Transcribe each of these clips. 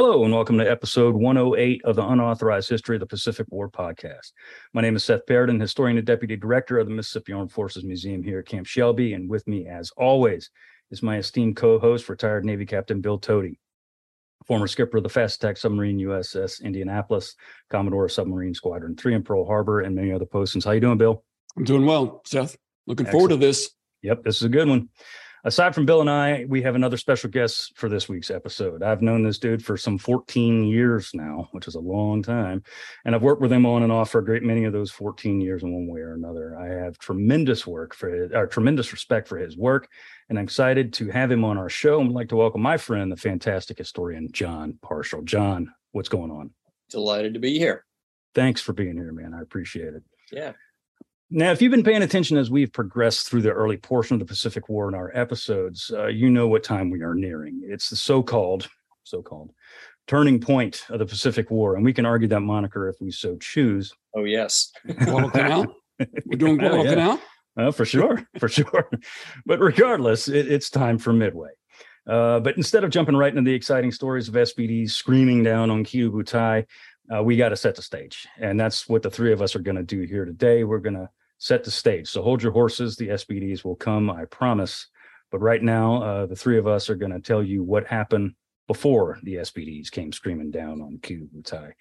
Hello, and welcome to episode 108 of the Unauthorized History of the Pacific War podcast. My name is Seth Paradin, historian and deputy director of the Mississippi Armed Forces Museum here at Camp Shelby. And with me, as always, is my esteemed co host, retired Navy Captain Bill Toti, former skipper of the fast attack submarine USS Indianapolis, Commodore of Submarine Squadron 3 in Pearl Harbor, and many other postings. How are you doing, Bill? I'm doing well, Seth. Looking Excellent. forward to this. Yep, this is a good one aside from Bill and I, we have another special guest for this week's episode. I've known this dude for some 14 years now, which is a long time. And I've worked with him on and off for a great many of those 14 years in one way or another. I have tremendous work for his, or tremendous respect for his work. And I'm excited to have him on our show. I'd like to welcome my friend, the fantastic historian, Jon Parshall. John, what's going on? Delighted to be here. Thanks for being here, man. I appreciate it. Yeah. Now, if you've been paying attention as we've progressed through the early portion of the Pacific War in our episodes, uh, you know what time we are nearing. It's the so-called, so-called turning point of the Pacific War, and we can argue that moniker if we so choose. Oh yes, Guadalcanal. We're doing Guadalcanal. Oh, yeah. uh, for sure, for sure. But regardless, it, it's time for Midway. Uh, but instead of jumping right into the exciting stories of SBDs screaming down on Kido Butai, uh, we got to set the stage. And that's what the three of us are going to do here today. We're going to set the stage. So hold your horses. The SBDs will come, I promise. But right now, uh, the three of us are going to tell you what happened before the SBDs came screaming down on Kido Butai.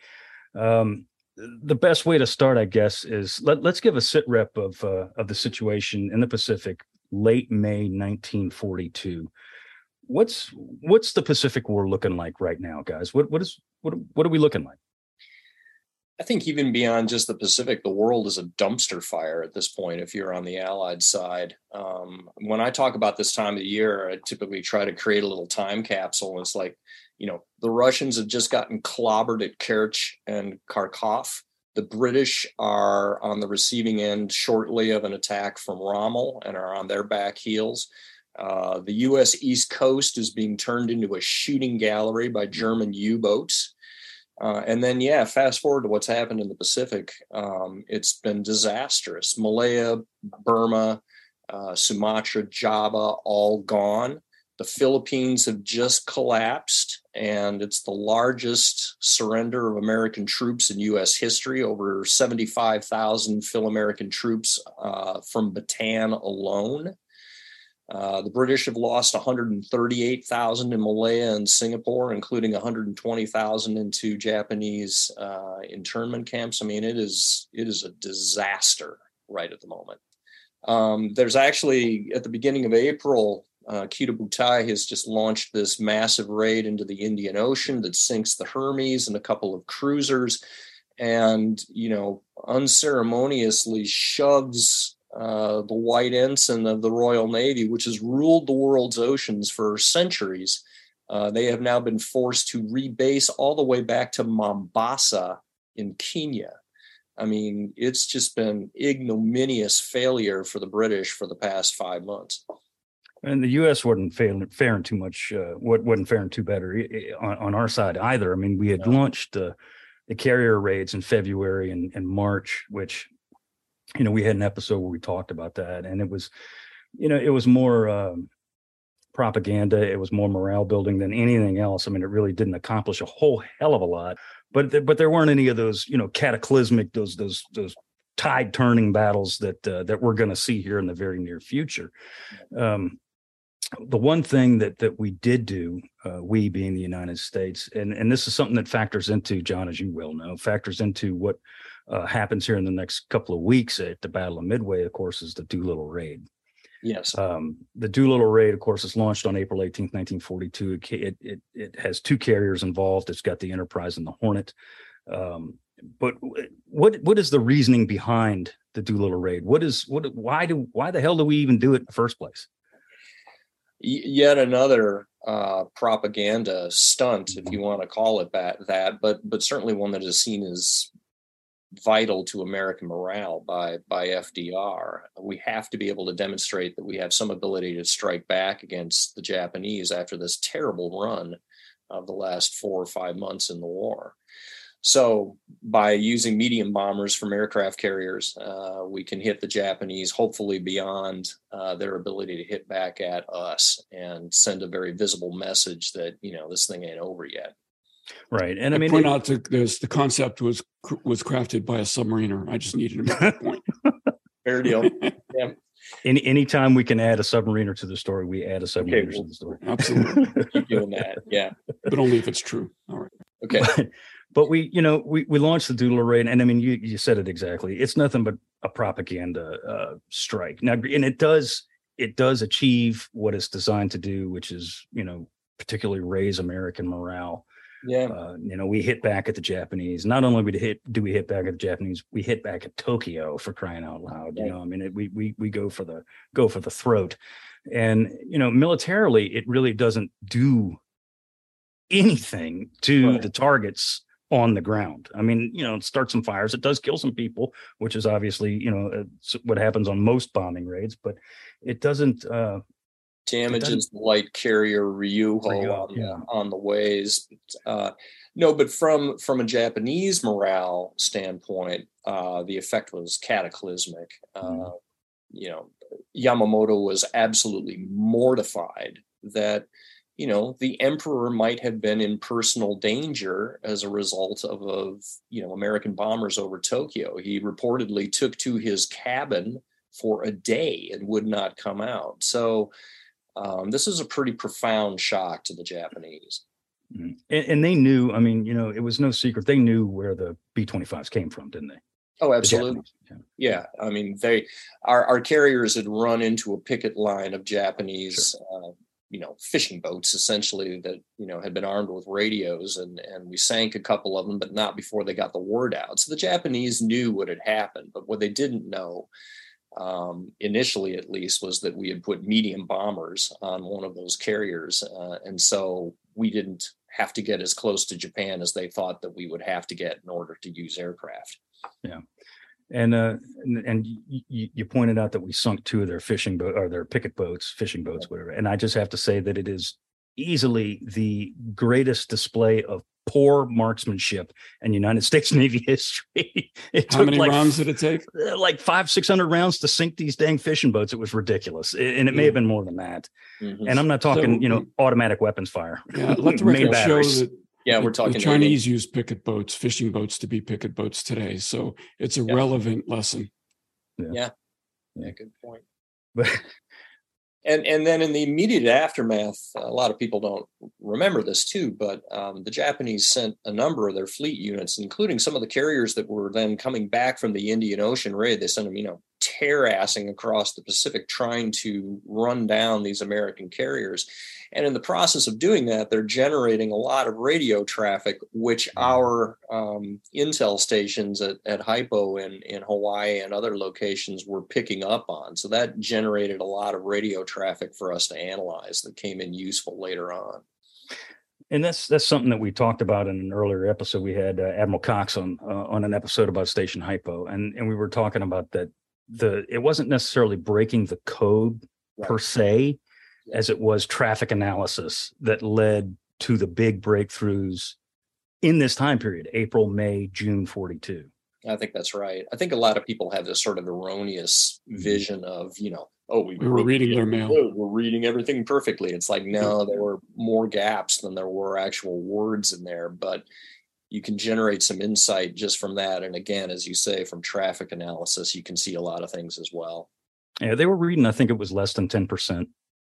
Um, the best way to start, I guess, is let, us give a sit rep of uh, of the situation in the Pacific, late May 1942. What's what's the Pacific War looking like right now, guys? What what is what what are we looking like? I think even beyond just the Pacific, the world is a dumpster fire at this point. If you're on the Allied side, um, when I talk about this time of the year, I typically try to create a little time capsule. It's like, you know, the Russians have just gotten clobbered at Kerch and Kharkov. The British are on the receiving end shortly of an attack from Rommel and are on their back heels. Uh, the U.S. East Coast is being turned into a shooting gallery by German U boats. Uh, and then, yeah, fast forward to what's happened in the Pacific. Um, it's been disastrous. Malaya, Burma, uh, Sumatra, Java, all gone. The Philippines have just collapsed, and it's the largest surrender of American troops in U.S. history. Over 75,000 Phil American troops uh, from Bataan alone. Uh, the British have lost 138,000 in Malaya and Singapore, including 120,000 into Japanese uh, internment camps. I mean, it is it is a disaster right at the moment. Um, there's actually at the beginning of April, uh, Kido Butai has just launched this massive raid into the Indian Ocean that sinks the Hermes and a couple of cruisers, and you know unceremoniously shoves uh, the white ensign of the Royal Navy, which has ruled the world's oceans for centuries. Uh, they have now been forced to rebase all the way back to Mombasa in Kenya. I mean, it's just been ignominious failure for the British for the past five months. And the U.S. wasn't failing, faring too much. Uh, wasn't faring too better on, on our side either. I mean, we had no. launched uh, the carrier raids in February and, and March, which you know, we had an episode where we talked about that, and it was, you know, it was more um, propaganda. It was more morale building than anything else. I mean, it really didn't accomplish a whole hell of a lot, but th- but there weren't any of those, you know, cataclysmic those those those tide turning battles that uh, that we're going to see here in the very near future. Um, the one thing that that we did do, uh, we being the United States, and and this is something that factors into John, as you well know, factors into what uh, happens here in the next couple of weeks at the Battle of Midway, of course, is the Doolittle Raid. Yes. Um, the Doolittle Raid, of course, is launched on April 18th, 1942. It, it, it, has two carriers involved. It's got the Enterprise and the Hornet. Um, but what what is the reasoning behind the Doolittle Raid? What is what? Why do why the hell do we even do it in the first place? yet another uh, propaganda stunt, if you want to call it that. That, but but certainly one that is seen as vital to American morale by by FDR. We have to be able to demonstrate that we have some ability to strike back against the Japanese after this terrible run of the last four or five months in the war. So, by using medium bombers from aircraft carriers, uh, we can hit the Japanese, hopefully beyond uh, their ability to hit back at us, and send a very visible message that you know this thing ain't over yet. Right, and I, I mean, point it- out that this, the concept was was crafted by a submariner. I just needed to make that point. Fair deal. any anytime we can add a submariner to the story, we add a submariner well, to the story. Absolutely, Keep doing that. Yeah. but only if it's true. All right. Okay. but, but we, you know, we we launched the Doolittle Raid, and, and I mean, you you said it exactly. It's nothing but a propaganda uh, strike now, and it does it does achieve what it's designed to do, which is you know particularly raise American morale. Yeah. Uh, you know, we hit back at the Japanese. Not only we hit do we hit back at the Japanese, we hit back at Tokyo for crying out loud. You know, I mean, it, we we we go for the go for the throat, and you know, militarily, it really doesn't do anything to Right. the targets on the ground. I mean, you know, it starts some fires. It does kill some people, which is obviously you know uh, what happens on most bombing raids, but it doesn't. uh damages the light carrier Ryuho Ryuho, on, yeah. the, on the ways. Uh, no, but from from a Japanese morale standpoint, uh, the effect was cataclysmic. Uh, Mhm. You know, Yamamoto was absolutely mortified that you know the emperor might have been in personal danger as a result of, of you know American bombers over Tokyo. He reportedly took to his cabin for a day and would not come out. So um, this is a pretty profound shock to the Japanese. Mhm. And, and they knew. I mean, you know, it was no secret. They knew where the B twenty fives came from, didn't they? Oh, absolutely. Japanese, Yeah, I mean, they our our carriers had run into a picket line of Japanese, uh, you know, fishing boats essentially that you know had been armed with radios, and and we sank a couple of them, but not before they got the word out. So the Japanese knew what had happened, but what they didn't know. Um, initially, at least, was that we had put medium bombers on one of those carriers, uh, and so we didn't have to get as close to Japan as they thought that we would have to get in order to use aircraft. And uh, and, and you, you pointed out that we sunk two of their fishing boat or their picket boats, fishing boats, whatever. And I just have to say that it is easily the greatest display of poor marksmanship in United States Navy history. It How took many like, rounds did it take? uh, Like five, six hundred rounds to sink these dang fishing boats. It was ridiculous, and it may Yeah. have been more than that. Mhm. And I'm not talking, So, you know, automatic weapons fire. Yeah, let the record show that Yeah, we're talking The Navy. Chinese use picket boats, fishing boats to be picket boats today. So it's a Yeah. relevant lesson. Yeah, Yeah, good point. But And and then in the immediate aftermath, a lot of people don't remember this too, but um, the Japanese sent a number of their fleet units, including some of the carriers that were then coming back from the Indian Ocean raid. They sent them, you know, terrassing across the Pacific, trying to run down these American carriers. And in the process of doing that, they're generating a lot of radio traffic, which our um, intel stations at, at Hypo in, in Hawaii and other locations were picking up on. So that generated a lot of radio traffic for us to analyze that came in useful later on. and that's that's something that we talked about in an earlier episode. We had uh, Admiral Cox on uh, on an episode about Station Hypo, and and we were talking about that the it wasn't necessarily breaking the code per Right. se, as it was traffic analysis that led to the big breakthroughs in this time period, April, May, June forty two. I think that's right. I think a lot of people have this sort of erroneous mm-hmm. vision of, you know, oh, we, We were reading their mail. oh, We're reading everything perfectly. It's like, no, mm-hmm. there were more gaps than there were actual words in there. But you can generate some insight just from that. And again, as you say, from traffic analysis, you can see a lot of things as well. Yeah, they were reading. I think it was less than ten percent,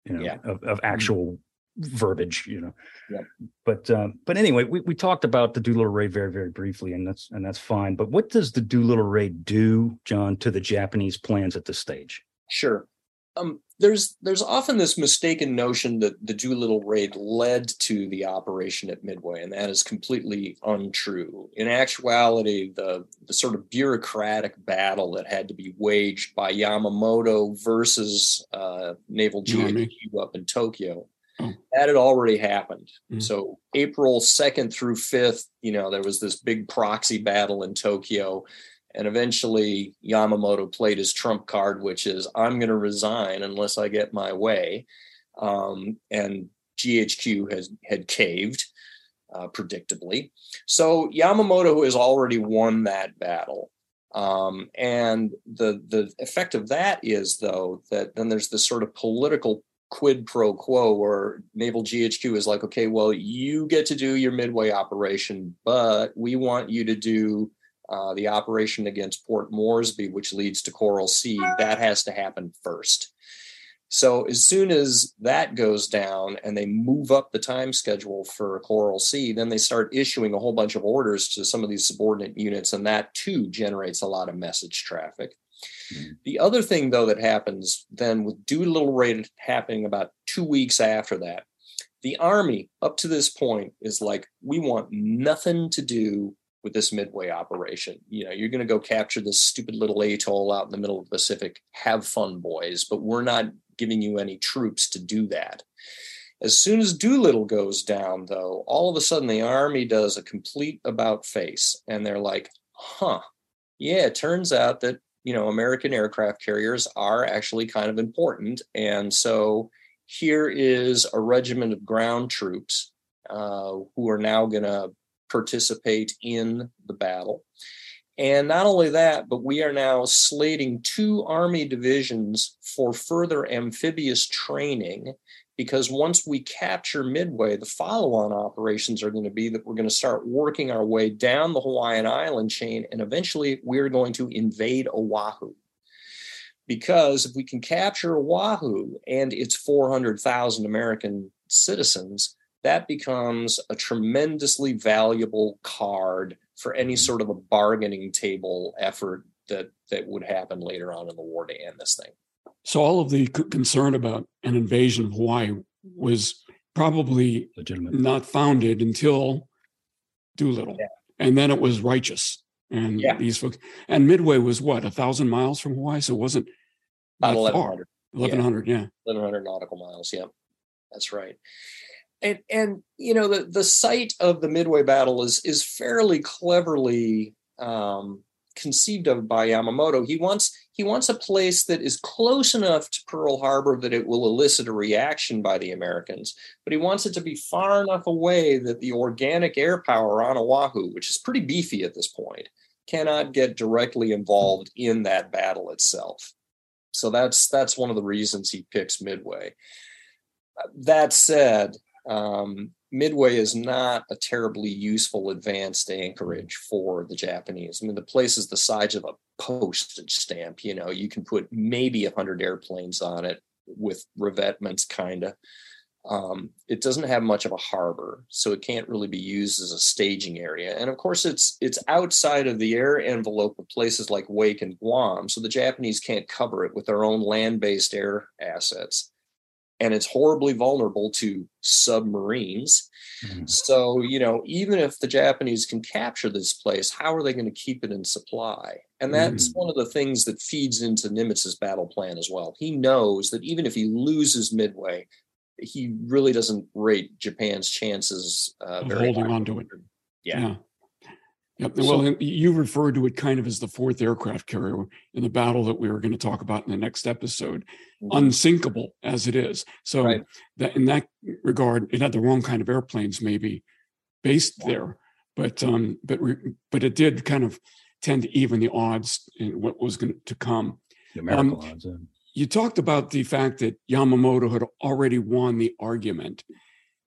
you know, Yeah. of, of actual verbiage. You know, Yep. but um, but anyway, we, we talked about the Doolittle Raid very very briefly, and that's and that's fine. But what does the Doolittle Raid do, John, to the Japanese plans at this stage? Sure. Um, there's there's often this mistaken notion that the Doolittle raid led to the operation at Midway, and that is completely untrue. In actuality, the the sort of bureaucratic battle that had to be waged by Yamamoto versus uh, Naval GHQ up in Tokyo, Oh. that had already happened. Mm. So April second through fifth, you know, there was this big proxy battle in Tokyo. And eventually, Yamamoto played his trump card, which is I'm going to resign unless I get my way. Um, and GHQ has had caved, uh, predictably. So Yamamoto has already won that battle. Um, and the the effect of that is, though, that then there's this sort of political quid pro quo where Naval GHQ is like, okay, well, you get to do your midway operation, but we want you to do uh, the operation against Port Moresby, which leads to Coral Sea. That has to happen first. So as soon as that goes down and they move up the time schedule for Coral Sea, then they start issuing a whole bunch of orders to some of these subordinate units, and that too generates a lot of message traffic. Mm-hmm. The other thing, though, that happens then with Doolittle raid happening about two weeks after that, the Army up to this point is like, we want nothing to do with this midway operation. You know, you're going to go capture this stupid little atoll out in the middle of the Pacific. Have fun, boys, but we're not giving you any troops to do that. As soon as Doolittle goes down, though, all of a sudden the Army does a complete about face and they're like, huh, yeah, it turns out that you know, American aircraft carriers are actually kind of important. And so here is a regiment of ground troops uh, who are now going to participate in the battle. And not only that, but we are now slating two Army divisions for further amphibious training because once we capture Midway, the follow on operations are going to be that we're going to start working our way down the Hawaiian island chain, and eventually we're going to invade Oahu. Because if we can capture Oahu and its 400,000 American citizens, that becomes a tremendously valuable card for any mm-hmm. sort of a bargaining table effort that that would happen later on in the war to end this thing. So all of the concern about an invasion of Hawaii was probably legitimate, not founded until Doolittle, yeah. and then it was righteous. And yeah. these folks, and Midway was what a thousand miles from Hawaii, so it wasn't about eleven hundred. Eleven hundred, yeah, eleven hundred nautical miles. Yeah, that's right. And and you know the the site of the Midway battle is is fairly cleverly um, conceived of by Yamamoto. He wants he wants a place that is close enough to Pearl Harbor that it will elicit a reaction by the Americans, but he wants it to be far enough away that the organic air power on Oahu, which is pretty beefy at this point, cannot get directly involved in that battle itself. So that's that's one of the reasons he picks Midway. That said, um, Midway is not a terribly useful advanced anchorage for the Japanese. I mean, the place is the size of a postage stamp. You know, you can put maybe a hundred airplanes on it with revetments, kind of. Um, it doesn't have much of a harbor, so it can't really be used as a staging area. And of course, it's it's outside of the air envelope of places like Wake and Guam, so the Japanese can't cover it with their own land-based air assets and it's horribly vulnerable to submarines. Mm-hmm. So, you know, even if the Japanese can capture this place, how are they going to keep it in supply? And that's mm-hmm. one of the things that feeds into Nimitz's battle plan as well. He knows that even if he loses Midway, he really doesn't rate Japan's chances uh, holding high. on to it. yeah. yeah. Yep. Well, so, you referred to it kind of as the fourth aircraft carrier in the battle that we were going to talk about in the next episode, mm-hmm. unsinkable as it is. So right. that in that regard, it had the wrong kind of airplanes maybe based there, but um, but re- but it did kind of tend to even the odds in what was going to come. The American um, odds. Yeah. You talked about the fact that Yamamoto had already won the argument.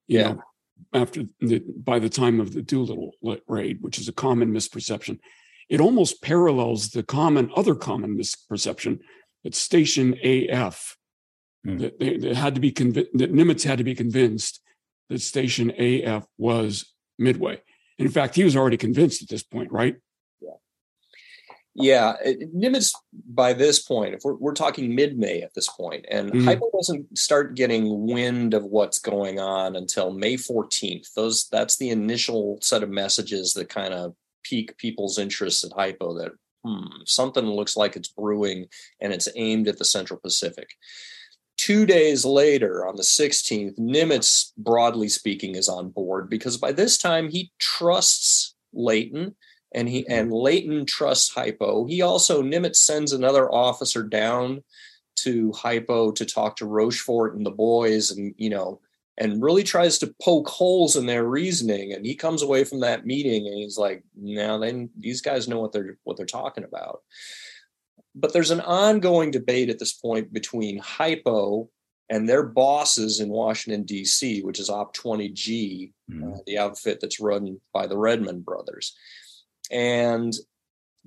You yeah. know, after the, by the time of the Doolittle raid, which is a common misperception. It almost parallels the common other common misperception that Station AF mm. that they, they, had to be convinced that Nimitz had to be convinced that Station AF was Midway. in fact, he was already convinced at this point, right? Yeah, Nimitz by this point, if we're, we're talking mid May at this point, and mm. Hypo doesn't start getting wind of what's going on until May 14th. Those that's the initial set of messages that kind of pique people's interest at Hypo that hmm, something looks like it's brewing and it's aimed at the Central Pacific. Two days later, on the 16th, Nimitz, broadly speaking, is on board because by this time he trusts Layton and he and Layton trusts Hypo. He also Nimitz sends another officer down to Hypo to talk to Rochefort and the boys, and you know, and really tries to poke holes in their reasoning. And he comes away from that meeting and he's like, "Now, then these guys know what they're what they're talking about." But there's an ongoing debate at this point between Hypo and their bosses in Washington D.C., which is Op 20G, mm. uh, the outfit that's run by the Redman brothers, and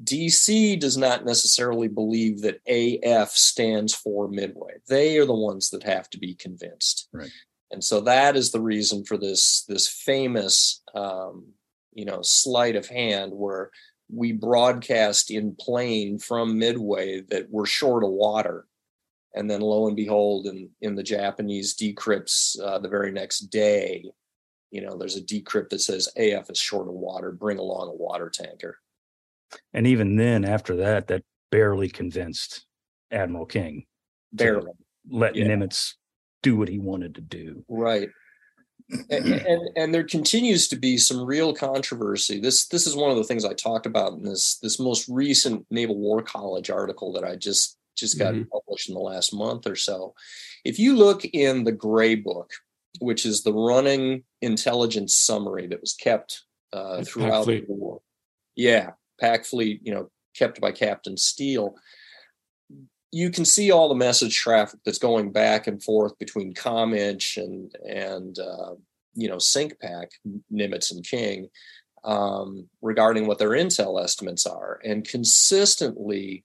DC does not necessarily believe that AF stands for Midway. They are the ones that have to be convinced. Right. And so that is the reason for this this famous um, you know sleight of hand where we broadcast in plane from Midway that we're short of water. And then lo and behold, in, in the Japanese decrypts uh, the very next day, you know, there's a decrypt that says AF is short of water, bring along a water tanker. And even then, after that, that barely convinced Admiral King. Barely. Let yeah. Nimitz do what he wanted to do. Right. and, and, and there continues to be some real controversy. This this is one of the things I talked about in this this most recent Naval War College article that I just just got mm-hmm. published in the last month or so. If you look in the Gray Book, which is the running intelligence summary that was kept uh, throughout the war, yeah, Pac Fleet, you know, kept by Captain Steele, you can see all the message traffic that's going back and forth between ComInch and and uh, you know CinCPac, Nimitz and King, um, regarding what their intel estimates are, and consistently.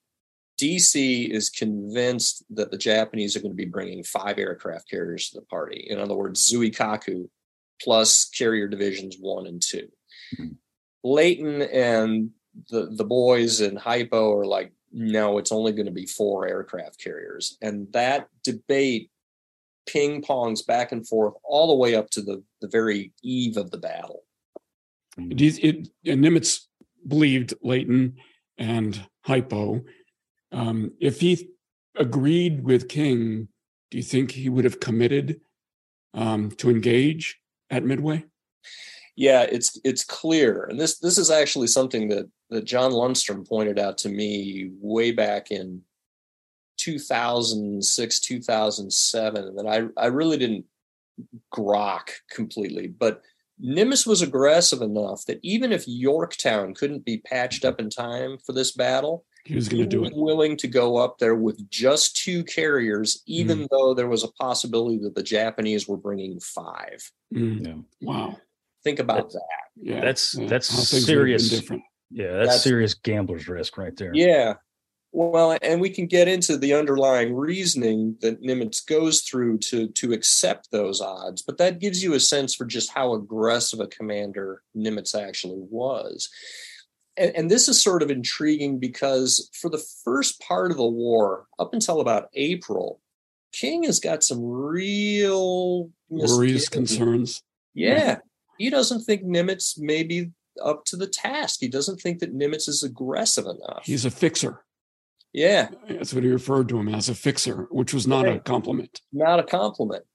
DC is convinced that the Japanese are going to be bringing five aircraft carriers to the party. In other words, Zuikaku plus carrier divisions one and 2 mm-hmm. Layton and the the boys in hypo are like no it's only going to be four aircraft carriers and that debate ping pongs back and forth all the way up to the the very eve of the battle it, it, nimitz believed layton and hypo um, if he agreed with king do you think he would have committed um, to engage at midway? Yeah, it's it's clear, and this this is actually something that that John Lundstrom pointed out to me way back in 2006, 2007, and that I I really didn't grok completely, but Nimitz was aggressive enough that even if Yorktown couldn't be patched up in time for this battle, he was going to do it. Willing to go up there with just two carriers, even mm. though there was a possibility that the Japanese were bringing five. Mm. Yeah. Wow. Think about that. Yeah, that's that's serious. Different. Yeah, that's, that's serious gambler's risk right there. Yeah. Well, and we can get into the underlying reasoning that Nimitz goes through to to accept those odds, but that gives you a sense for just how aggressive a commander Nimitz actually was. And, and, this is sort of intriguing because for the first part of the war, up until about April, King has got some real worries, concerns. Yeah, he doesn't think Nimitz may be up to the task. He doesn't think that Nimitz is aggressive enough. He's a fixer. Yeah. That's what he referred to him as a fixer, which was not right. a compliment. Not a compliment.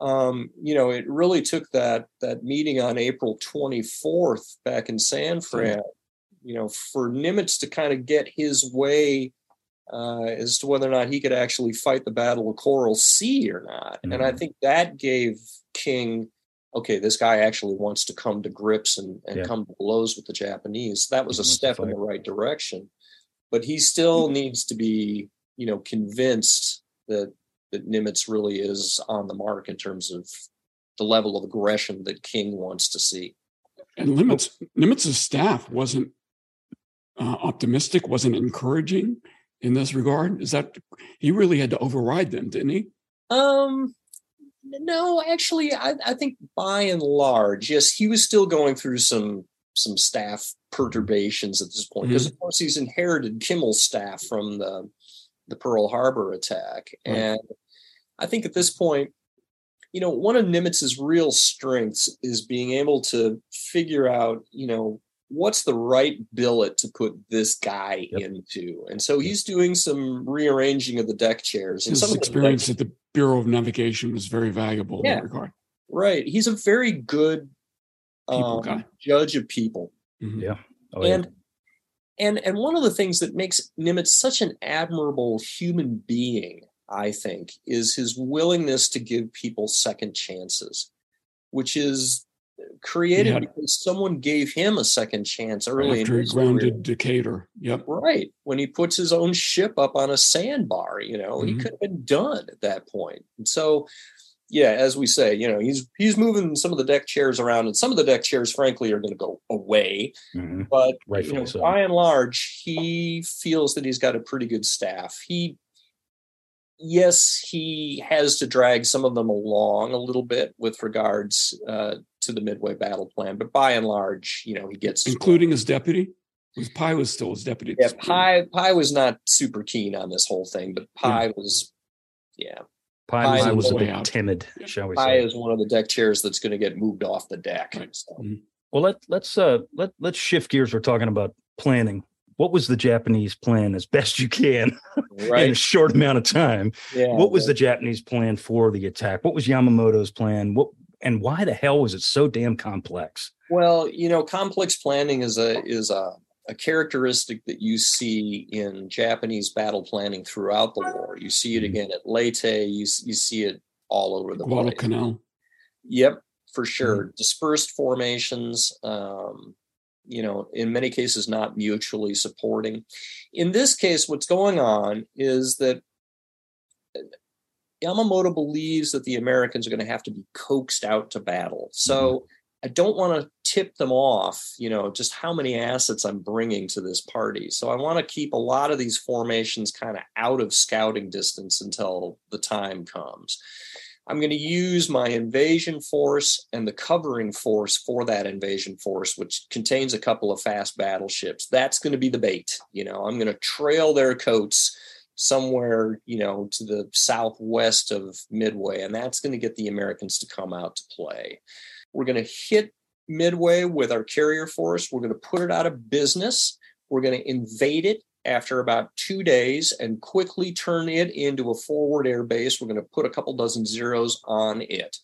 Um, you know, it really took that that meeting on April 24th back in San Fran, you know, for Nimitz to kind of get his way uh, as to whether or not he could actually fight the Battle of Coral Sea or not. Mm-hmm. And I mm-hmm. think that gave King okay, this guy actually wants to come to grips and, and yeah. come to blows with the Japanese. That was a step in the right direction. But he still mm-hmm. needs to be, you know, convinced that that Nimitz really is on the mark in terms of the level of aggression that King wants to see. And Nimitz, Nimitz's staff wasn't uh, optimistic, wasn't encouraging in this regard. Is that he really had to override them, didn't he? Um, no, actually, I, I think by and large, yes, he was still going through some some staff perturbations at this point because mm-hmm. of course he's inherited Kimmel's staff from the the Pearl Harbor attack, mm-hmm. and I think at this point, you know, one of Nimitz's real strengths is being able to figure out, you know, what's the right billet to put this guy yep. into, and so he's doing some rearranging of the deck chairs. And His experience at the Bureau of Navigation was very valuable yeah. in that regard. Right. He's a very good um, judge of people. Mm-hmm. Yeah. Oh, and yeah. and and one of the things that makes Nimitz such an admirable human being, I think, is his willingness to give people second chances, which is created because someone gave him a second chance early after he grounded Decatur. Yep. Right. When he puts his own ship up on a sandbar, you know, mm-hmm. he could have been done at that point. And so, yeah, as we say, you know, he's he's moving some of the deck chairs around, and some of the deck chairs, frankly, are going to go away. Mm-hmm. But you know, so. by and large, he feels that he's got a pretty good staff. He yes, he has to drag some of them along a little bit with regards uh, to the Midway battle plan, but by and large, you know, he gets including his deputy. Pye was still his deputy. Yeah, Pye Pye was not super keen on this whole thing, but Pye yeah. was, yeah. Pye, Pye was, was a bit out. timid, shall we Pye say? is one of the deck chairs that's going to get moved off the deck. Right. So. Mm-hmm. Well, let let's uh let let's shift gears. We're talking about planning what was the Japanese plan as best you can right. in a short amount of time? Yeah, what was the Japanese plan for the attack? What was Yamamoto's plan? What and why the hell was it so damn complex? Well, you know, complex planning is a is a, a characteristic that you see in Japanese battle planning throughout the war. You see it mm-hmm. again at Leyte. You you see it all over the Guadalcanal. Yep, for sure. Mm-hmm. Dispersed formations. Um, you know, in many cases, not mutually supporting. In this case, what's going on is that Yamamoto believes that the Americans are going to have to be coaxed out to battle. So mm-hmm. I don't want to tip them off, you know, just how many assets I'm bringing to this party. So I want to keep a lot of these formations kind of out of scouting distance until the time comes. I'm going to use my invasion force and the covering force for that invasion force, which contains a couple of fast battleships. That's going to be the bait. You know, I'm going to trail their coats somewhere, you know, to the southwest of Midway, and that's going to get the Americans to come out to play. We're going to hit Midway with our carrier force. We're going to put it out of business. We're going to invade it after about two days and quickly turn it into a forward air base. We're going to put a couple dozen zeros on it.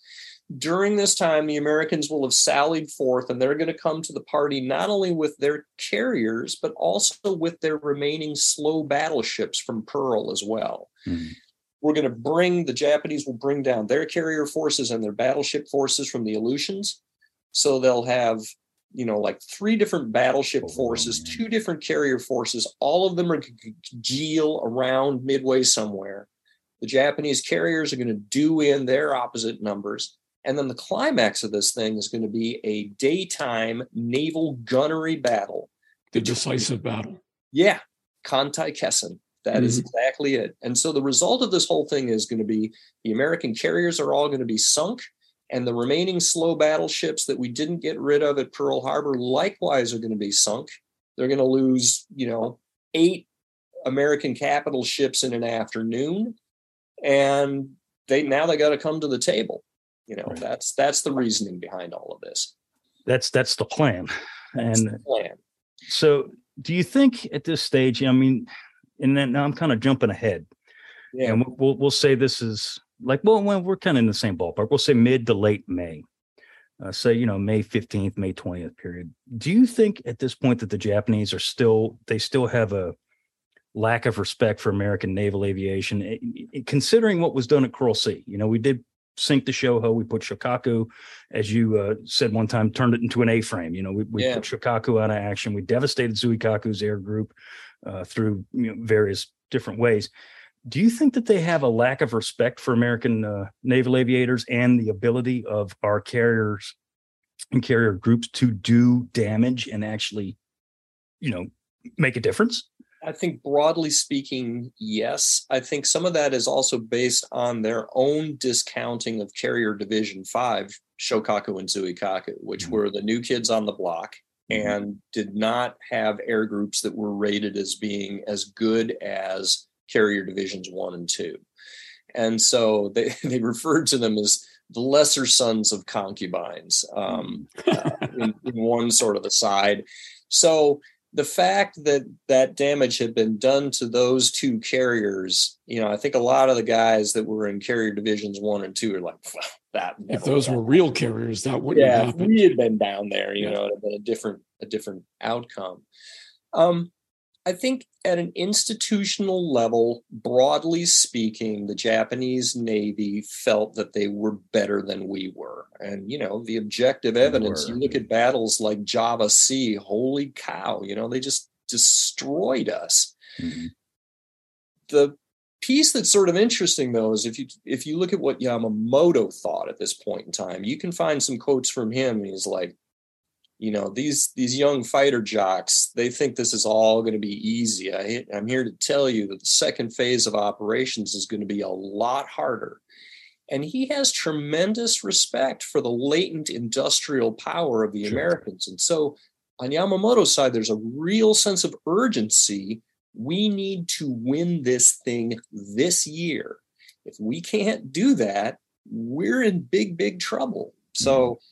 During this time, the Americans will have sallied forth and they're going to come to the party not only with their carriers, but also with their remaining slow battleships from Pearl as well. Mm. We're going to bring the Japanese will bring down their carrier forces and their battleship forces from the Aleutians. So they'll have you know like three different battleship oh, forces two different carrier forces all of them are going to congeal around midway somewhere the japanese carriers are going to do in their opposite numbers and then the climax of this thing is going to be a daytime naval gunnery battle the decisive battle yeah kantai kessen That mm-hmm. is exactly it and so the result of this whole thing is going to be the american carriers are all going to be sunk and the remaining slow battleships that we didn't get rid of at Pearl Harbor likewise are going to be sunk. They're going to lose, you know, eight American capital ships in an afternoon, and they now they got to come to the table. You know, right. that's that's the reasoning behind all of this. That's that's the plan. That's and the plan. So, do you think at this stage? I mean, and then now I'm kind of jumping ahead. Yeah. And we'll we'll say this is like well, well we're kind of in the same ballpark. We'll say mid to late May. Uh, say you know May 15th, May 20th period. Do you think at this point that the Japanese are still they still have a lack of respect for American naval aviation, it, it, considering what was done at Coral Sea? You know, we did sink the Shoho. We put Shokaku, as you uh, said one time, turned it into an A-frame. You know, we, we yeah. put Shokaku out of action. We devastated Zuikaku's air group uh, through you know, various different ways do you think that they have a lack of respect for American uh, naval aviators and the ability of our carriers and carrier groups to do damage and actually, you know, make a difference? I think broadly speaking, yes. I think some of that is also based on their own discounting of Carrier Division 5, Shokaku and Zuikaku, which mm-hmm. were the new kids on the block mm-hmm. and did not have air groups that were rated as being as good as carrier divisions one and two. And so they, they referred to them as the lesser sons of concubines um, uh, in, in one sort of aside. So the fact that that damage had been done to those two carriers, you know, I think a lot of the guys that were in carrier divisions one and two are like, that. If those were real carriers, that wouldn't yeah, have happened. we had been down there, you yeah. know, it had been a different, a different outcome. Um, I think at an institutional level, broadly speaking, the Japanese Navy felt that they were better than we were. And, you know, the objective evidence, you look at battles like Java Sea, holy cow, you know, they just destroyed us. Mm-hmm. The piece that's sort of interesting though is if you if you look at what Yamamoto thought at this point in time, you can find some quotes from him. He's like, you know these these young fighter jocks they think this is all going to be easy. I, i'm here to tell you that the second phase of operations is going to be a lot harder. And he has tremendous respect for the latent industrial power of the sure. americans. And so on yamamoto's side there's a real sense of urgency. We need to win this thing this year. If we can't do that we're in big big trouble. So mm-hmm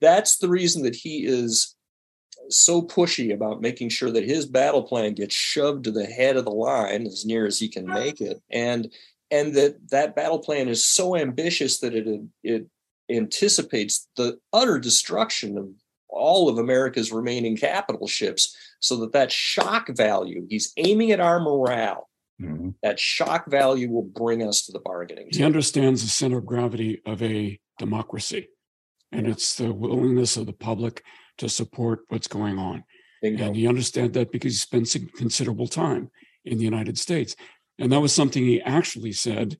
that's the reason that he is so pushy about making sure that his battle plan gets shoved to the head of the line as near as he can make it. And and that that battle plan is so ambitious that it it anticipates the utter destruction of all of America's remaining capital ships. So that that shock value he's aiming at our morale. Mm-hmm. that shock value will bring us to the bargaining he understands the center of gravity of a democracy and it's the willingness of the public to support what's going on. Bingo. And he understands that because he spent considerable time in the United States. And that was something he actually said,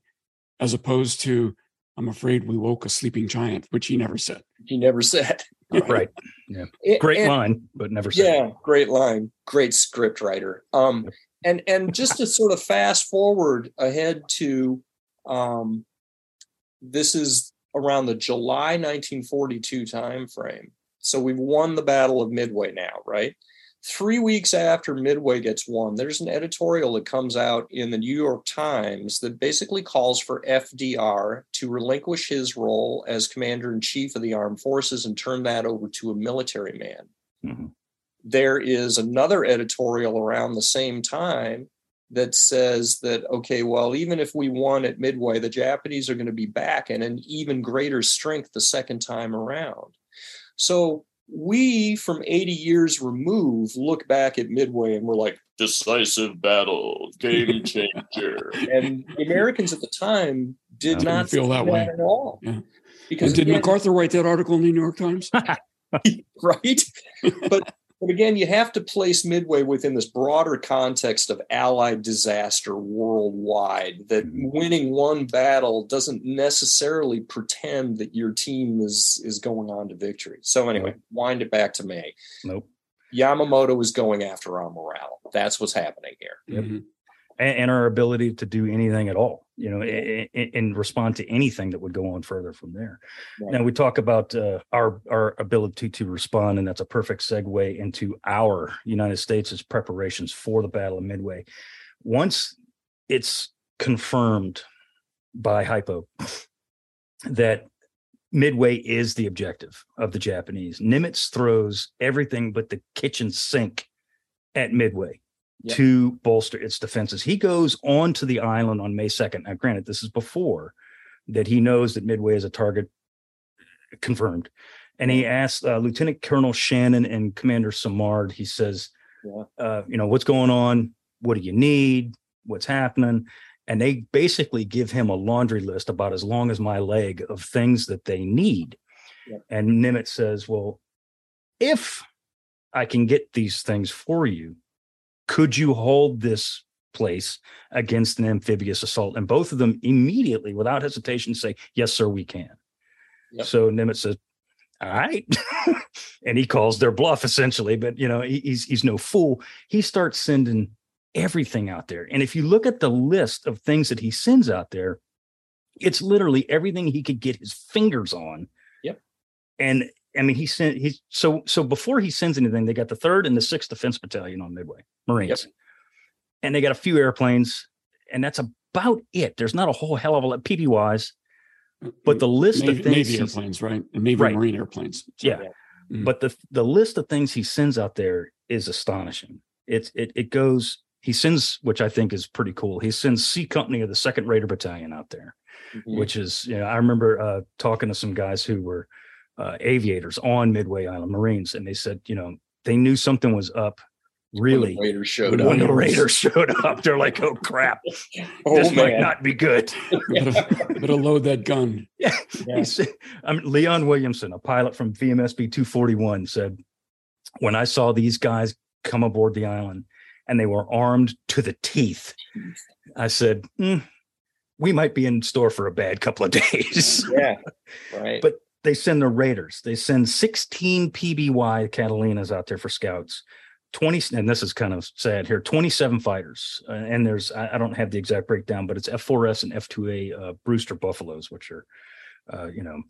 as opposed to, I'm afraid we woke a sleeping giant, which he never said. He never said. right. Yeah. Great and, line, but never said. Yeah, great line. Great script writer. Um, and and just to sort of fast forward ahead to um, this is around the July 1942 timeframe. So we've won the Battle of Midway now, right? Three weeks after Midway gets won, there's an editorial that comes out in the New York Times that basically calls for FDR to relinquish his role as commander in chief of the armed forces and turn that over to a military man. Mm-hmm. There is another editorial around the same time that says that okay well even if we won at midway the japanese are going to be back in an even greater strength the second time around. So we from 80 years removed look back at midway and we're like decisive battle game changer. And the americans at the time did not feel that way. at all. Yeah. because and did again, macarthur write that article in the new york times? Right? But but again, you have to place Midway within this broader context of Allied disaster worldwide. That mm-hmm. winning one battle doesn't necessarily pretend that your team is is going on to victory. So anyway, nope. wind it back to May. Nope. Yamamoto is going after our morale. That's what's happening here. Mm-hmm and, and our ability to do anything at all you know and respond to anything that would go on further from there. Right. now we talk about uh, our our ability to respond and that's a perfect segue into our united states' preparations for the battle of midway. Once it's confirmed by hypo that midway is the objective of the japanese nimitz throws everything but the kitchen sink at midway yep. to bolster its defenses. He goes onto the island on May 2nd. Now, granted, this is before that he knows that Midway is a target confirmed. And he asks uh, Lieutenant Colonel Shannon and Commander Simard, he says, yeah. uh, you know, what's going on? What do you need? What's happening? And they basically give him a laundry list about as long as my leg of things that they need. Yeah. And Nimitz says, well, if I can get these things for you, could you hold this place against an amphibious assault? And both of them immediately, without hesitation, say, Yes, sir, we can. Yep. So Nimitz says, All right. and he calls their bluff essentially, but you know, he's he's no fool. He starts sending everything out there. And if you look at the list of things that he sends out there, it's literally everything he could get his fingers on. Yep. And I mean, he sent he's so so before he sends anything, they got the third and the sixth defense battalion on Midway Marines, yep. and they got a few airplanes, and that's about it. There's not a whole hell of a lot of PBYs, but the list Navy, of things Navy airplanes, right? And Navy right. Marine airplanes. So, yeah, mm-hmm. but the the list of things he sends out there is astonishing. It's it it goes. He sends, which I think is pretty cool. He sends C Company of the Second Raider Battalion out there, mm-hmm. which is you know I remember uh, talking to some guys who were uh, aviators on Midway Island Marines, and they said, you know, they knew something was up Really? When the Raiders showed when up. the Raiders showed up, they're like, "Oh crap, oh this might not be good." better, better load that gun. Yeah, Yeah. He said, um, Leon Williamson, a pilot from VMSB 241, said, "When I saw these guys come aboard the island, and they were armed to the teeth, I said." "Hmm, we might be in store for a bad couple of days. yeah. Right. But they send the Raiders. They send 16 PBY Catalinas out there for scouts. 20 and this is kind of sad here 27 fighters uh, and there's I, I don't have the exact breakdown but it's f4s and f2a uh, brewster buffaloes which are uh, you know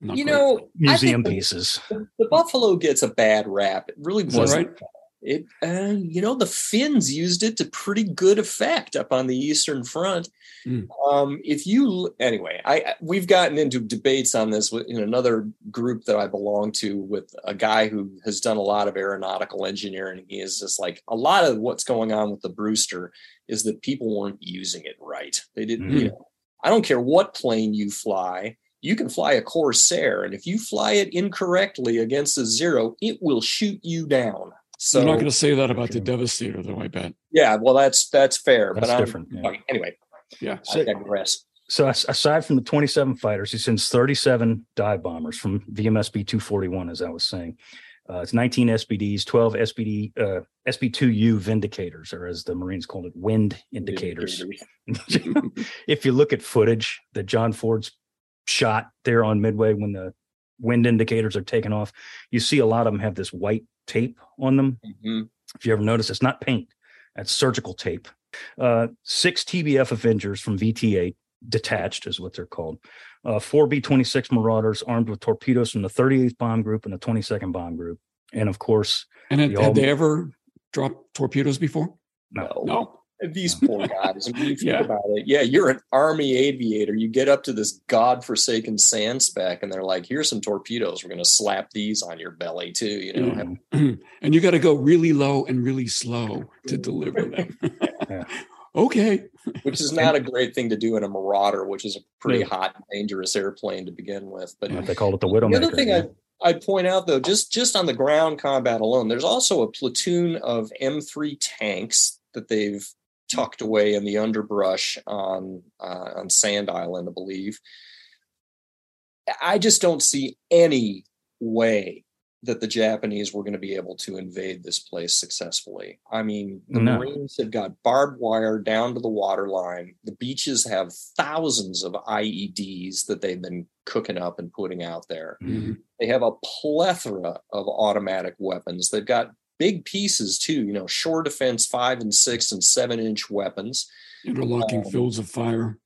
Not you great. know, museum pieces the, the buffalo gets a bad rap. It really wasn't. right? It, uh, you know, the Finns used it to pretty good effect up on the Eastern Front. Mm. Um, if you, anyway, I we've gotten into debates on this with, in another group that I belong to with a guy who has done a lot of aeronautical engineering. He is just like a lot of what's going on with the Brewster is that people weren't using it right. They didn't. Mhm. You know, I don't care what plane you fly. You can fly a Corsair, and if you fly it incorrectly against a zero, it will shoot you down. So You're not going to say that about the Devastator, though. I bet. yeah, well, that's that's fair, that's but I'm, different yeah. okay, anyway, Yeah. I digress. so aside from the 27 fighters he sends 37 dive bombers from vmsb 241 as i was saying uh, it's 19 SBDs, 12 SBD, uh, SB2U vindicators, or as the Marines called it, wind indicators. if you look at footage that John Ford's shot there on Midway when the wind indicators are taken off, you see a lot of them have this white tape on them. Mhm. If you ever notice, it's not paint, that's surgical tape. Uh, six TBF Avengers from VT8, detached is what they're called. Uh, four B 26 Marauders armed with torpedoes from the 38th Bomb Group and the 22nd Bomb Group. And of course, And had, The had all- they ever dropped torpedoes before? no. No. These poor guys. I mean, you think Yeah. about it. Yeah, you're an army aviator. You get up to this godforsaken sand speck, and they're like, "Here's some torpedoes. We're going to slap these on your belly too." You know, Yeah. Mhm. and you got to go really low and really slow to deliver them. Yeah. okay. which is not a great thing to do in a Marauder, which is a pretty Yeah. hot, dangerous airplane to begin with. But They called it the Widowmaker. the other thing yeah. I I'd point out though, just just on the ground combat alone, there's also a platoon of M3 tanks that they've tucked away in the underbrush on uh, on Sand Island, I believe. I just don't see any way that the Japanese were going to be able to invade this place successfully. I mean, the No. Marines have got barbed wire down to the waterline. The beaches have thousands of IEDs that they've been cooking up and putting out there. Mhm. They have a plethora of automatic weapons. They've got big pieces too, you know, shore defense five and six and seven inch weapons. Interlocking Um, fields of fire.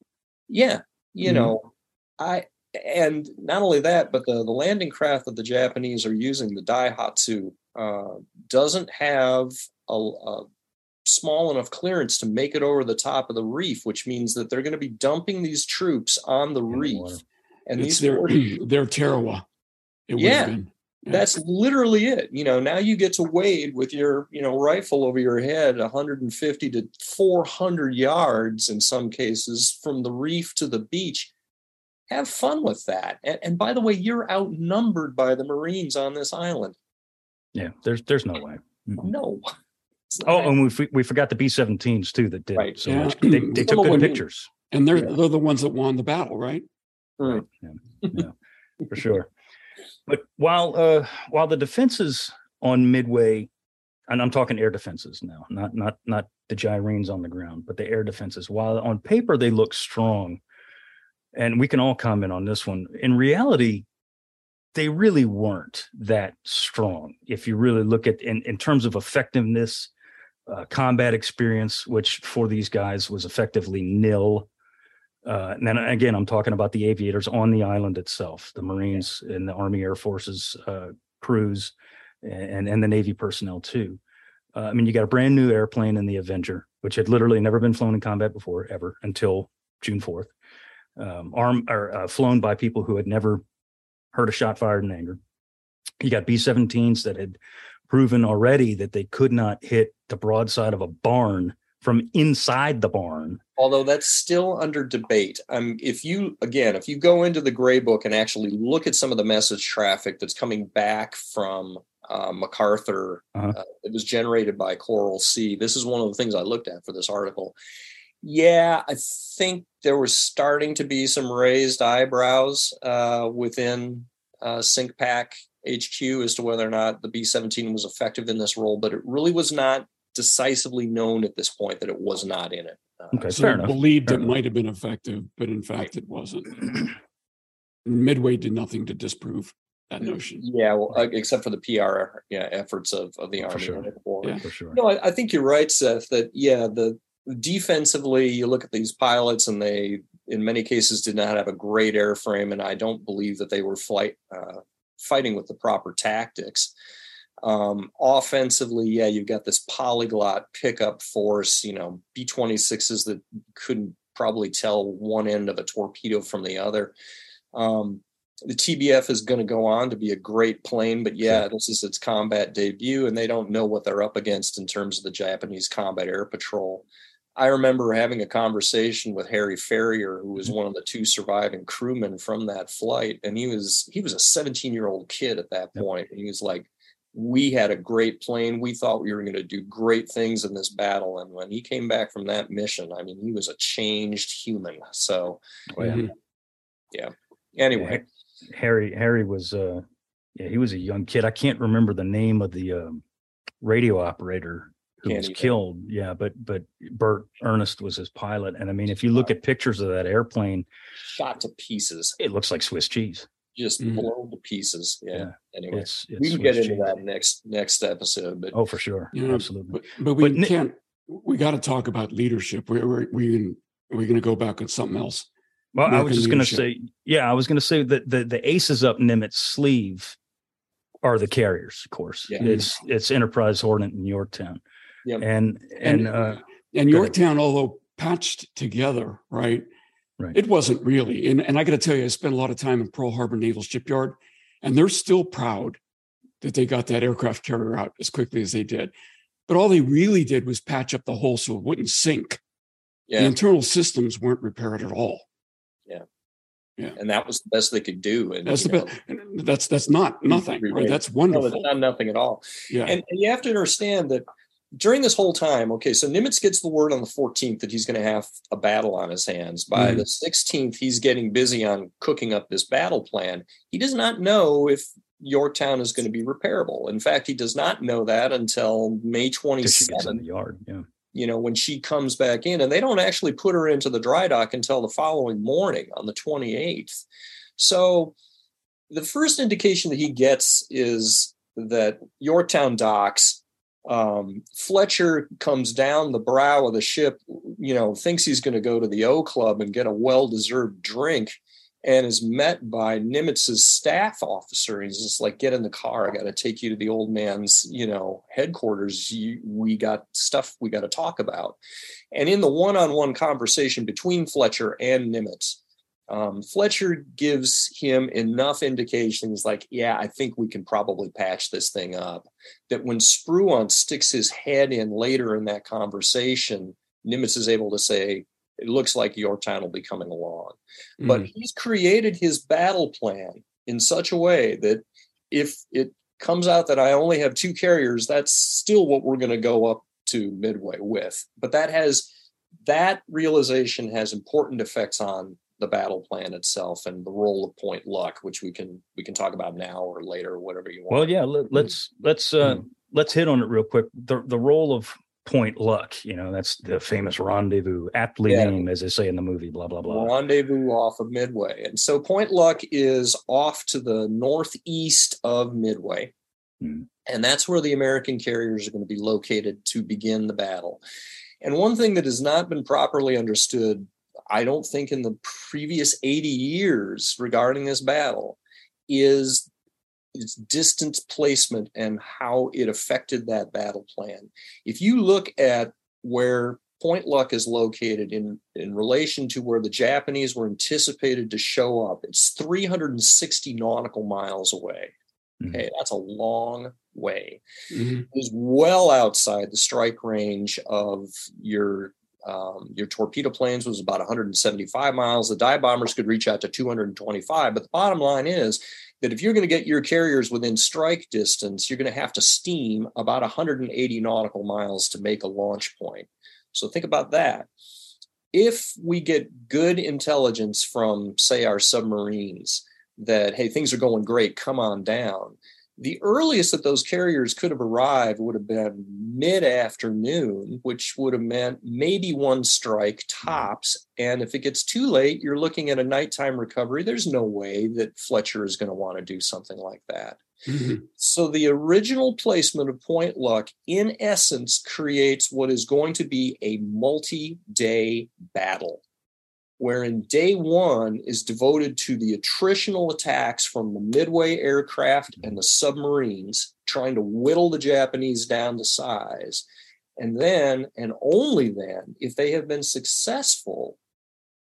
Yeah, you Mhm. know, I and not only that, but the the landing craft that the Japanese are using, the Daihatsu, uh, doesn't have a, a small enough clearance to make it over the top of the reef, which means that they're going to be dumping these troops on the In reef. water. and it's these their poor their Tarawa. It would Yeah. have been. Yeah. That's literally it. You know, now you get to wade with your, you know, rifle over your head 150 to 400 yards in some cases from the reef to the beach. Have fun with that. And, and by the way, you're outnumbered by the Marines on this island. Yeah, there's there's no way. Mhm. No. Oh, happening. and we we forgot the B-17s too that did Right. so Yeah. much. They, they took of good pictures and they're Yeah. they're the ones that won the battle, right? Right. Yeah. for sure. But while uh while the defenses on Midway, and I'm talking air defenses now, not not not the gyrenes on the ground, but the air defenses, while on paper they look strong, and we can all comment on this one. In reality, they really weren't that strong. If you really look at in, in terms of effectiveness, uh, combat experience, which for these guys was effectively nil. Uh, and then again, I'm talking about the aviators on the island itself, the Marines and the Army Air Forces uh, crews, and and the Navy personnel too. Uh, I mean, you got a brand new airplane in the Avenger, which had literally never been flown in combat before ever until June 4th. Um, arm or uh, flown by people who had never heard a shot fired in anger. You got B-17s that had proven already that they could not hit the broadside of a barn from inside the barn. Although that's still under debate. Um, if you again, if you go into the gray book and actually look at some of the message traffic that's coming back from uh, MacArthur, uh-huh. uh, it was generated by Coral Sea. This is one of the things I looked at for this article. Yeah, I think there was starting to be some raised eyebrows uh, within uh, CINCPAC HQ as to whether or not the B 17 was effective in this role, but it really was not decisively known at this point that it was not in it. Uh, okay, so fair enough. believed fair it enough. might have been effective, but in fact it wasn't. Midway did nothing to disprove that notion. Yeah, well, uh, except for the PR yeah, efforts of, of the oh, army. Sure. Yeah, for sure. No, I, I, think you're right, Seth. That yeah, the defensively, you look at these pilots, and they in many cases did not have a great airframe, and I don't believe that they were flight uh, fighting with the proper tactics. Um, offensively, yeah, you've got this polyglot pickup force, you know, B 26s that couldn't probably tell one end of a torpedo from the other. Um, the TBF is going to go on to be a great plane, but yeah, this is its combat debut, and they don't know what they're up against in terms of the Japanese combat air patrol. I remember having a conversation with Harry Ferrier, who was mm-hmm. one of the two surviving crewmen from that flight, and he was he was a 17 year old kid at that point. He was like, "We had a great plane. We thought we were going to do great things in this battle." And when he came back from that mission, I mean, he was a changed human. So, oh, yeah. yeah. Anyway, Harry Harry was uh, yeah, he was a young kid. I can't remember the name of the um, radio operator who Can't was even. killed. Yeah, but but Bert Earnest was his pilot, and I mean, if you look at pictures of that airplane, shot to pieces, it looks like Swiss cheese, just mm-hmm. blown to pieces. Yeah. yeah. Anyway, it's, it's we can get into cheese. that next next episode, but oh, for sure, yeah, absolutely. But, but we but, can't. We got to talk about leadership. We're we we we're going to go back on something else. Well, American I was just going to say, yeah, I was going to say that the the aces up Nimitz sleeve are the carriers, of course. Yeah. It's it's Enterprise Hornet in Yorktown. Yep. And and and, uh, and Yorktown, although patched together, right? Right. It wasn't really. And and I got to tell you, I spent a lot of time in Pearl Harbor Naval Shipyard, and they're still proud that they got that aircraft carrier out as quickly as they did. But all they really did was patch up the hole so it wouldn't sink. Yeah. The internal systems weren't repaired at all. Yeah. Yeah. And that was the best they could do. And that's the best. That's that's not nothing, right? That's wonderful. No, not nothing at all. Yeah. And, and you have to understand that during this whole time, okay, so Nimitz gets the word on the 14th that he's going to have a battle on his hands. By mm-hmm. the 16th, he's getting busy on cooking up this battle plan. He does not know if Yorktown is going to be repairable. In fact, he does not know that until May 27th. in the yard, yeah. You know, when she comes back in, and they don't actually put her into the dry dock until the following morning on the 28th. So the first indication that he gets is that Yorktown docks um, Fletcher comes down the brow of the ship, you know, thinks he's going to go to the O Club and get a well deserved drink, and is met by Nimitz's staff officer. He's just like, "Get in the car. I got to take you to the old man's, you know, headquarters. You, we got stuff we got to talk about." And in the one on one conversation between Fletcher and Nimitz, um, Fletcher gives him enough indications like, yeah, I think we can probably patch this thing up. That when Spruance sticks his head in later in that conversation, Nimitz is able to say, it looks like Yorktown will be coming along. Mm. But he's created his battle plan in such a way that if it comes out that I only have two carriers, that's still what we're going to go up to Midway with. But that has that realization has important effects on the battle plan itself and the role of point luck, which we can we can talk about now or later whatever you want. Well, yeah, let, us let's let's, uh, mm-hmm. let's hit on it real quick. The the role of point luck, you know, that's the famous rendezvous, aptly yeah. named as they say in the movie. Blah blah blah. Rendezvous off of Midway, and so point luck is off to the northeast of Midway. Mm. And that's where the American carriers are going to be located to begin the battle. And one thing that has not been properly understood I don't think in the previous 80 years regarding this battle is its distance placement and how it affected that battle plan. If you look at where Point Luck is located in, in relation to where the Japanese were anticipated to show up, it's 360 nautical miles away. Mm-hmm. Okay, that's a long way. Mm-hmm. It's well outside the strike range of your um, your torpedo planes was about 175 miles. The dive bombers could reach out to 225. But the bottom line is that if you're going to get your carriers within strike distance, you're going to have to steam about 180 nautical miles to make a launch point. So think about that. If we get good intelligence from, say, our submarines that, hey, things are going great, come on down, the earliest that those carriers could have arrived would have been mid afternoon, which would have meant maybe one strike tops. And if it gets too late, you're looking at a nighttime recovery. There's no way that Fletcher is going to want to do something like that. Mm-hmm. So the original placement of Point Luck, in essence, creates what is going to be a multi day battle wherein day one is devoted to the attritional attacks from the Midway aircraft and the submarines, trying to whittle the Japanese down to size. And then, and only then, if they have been successful,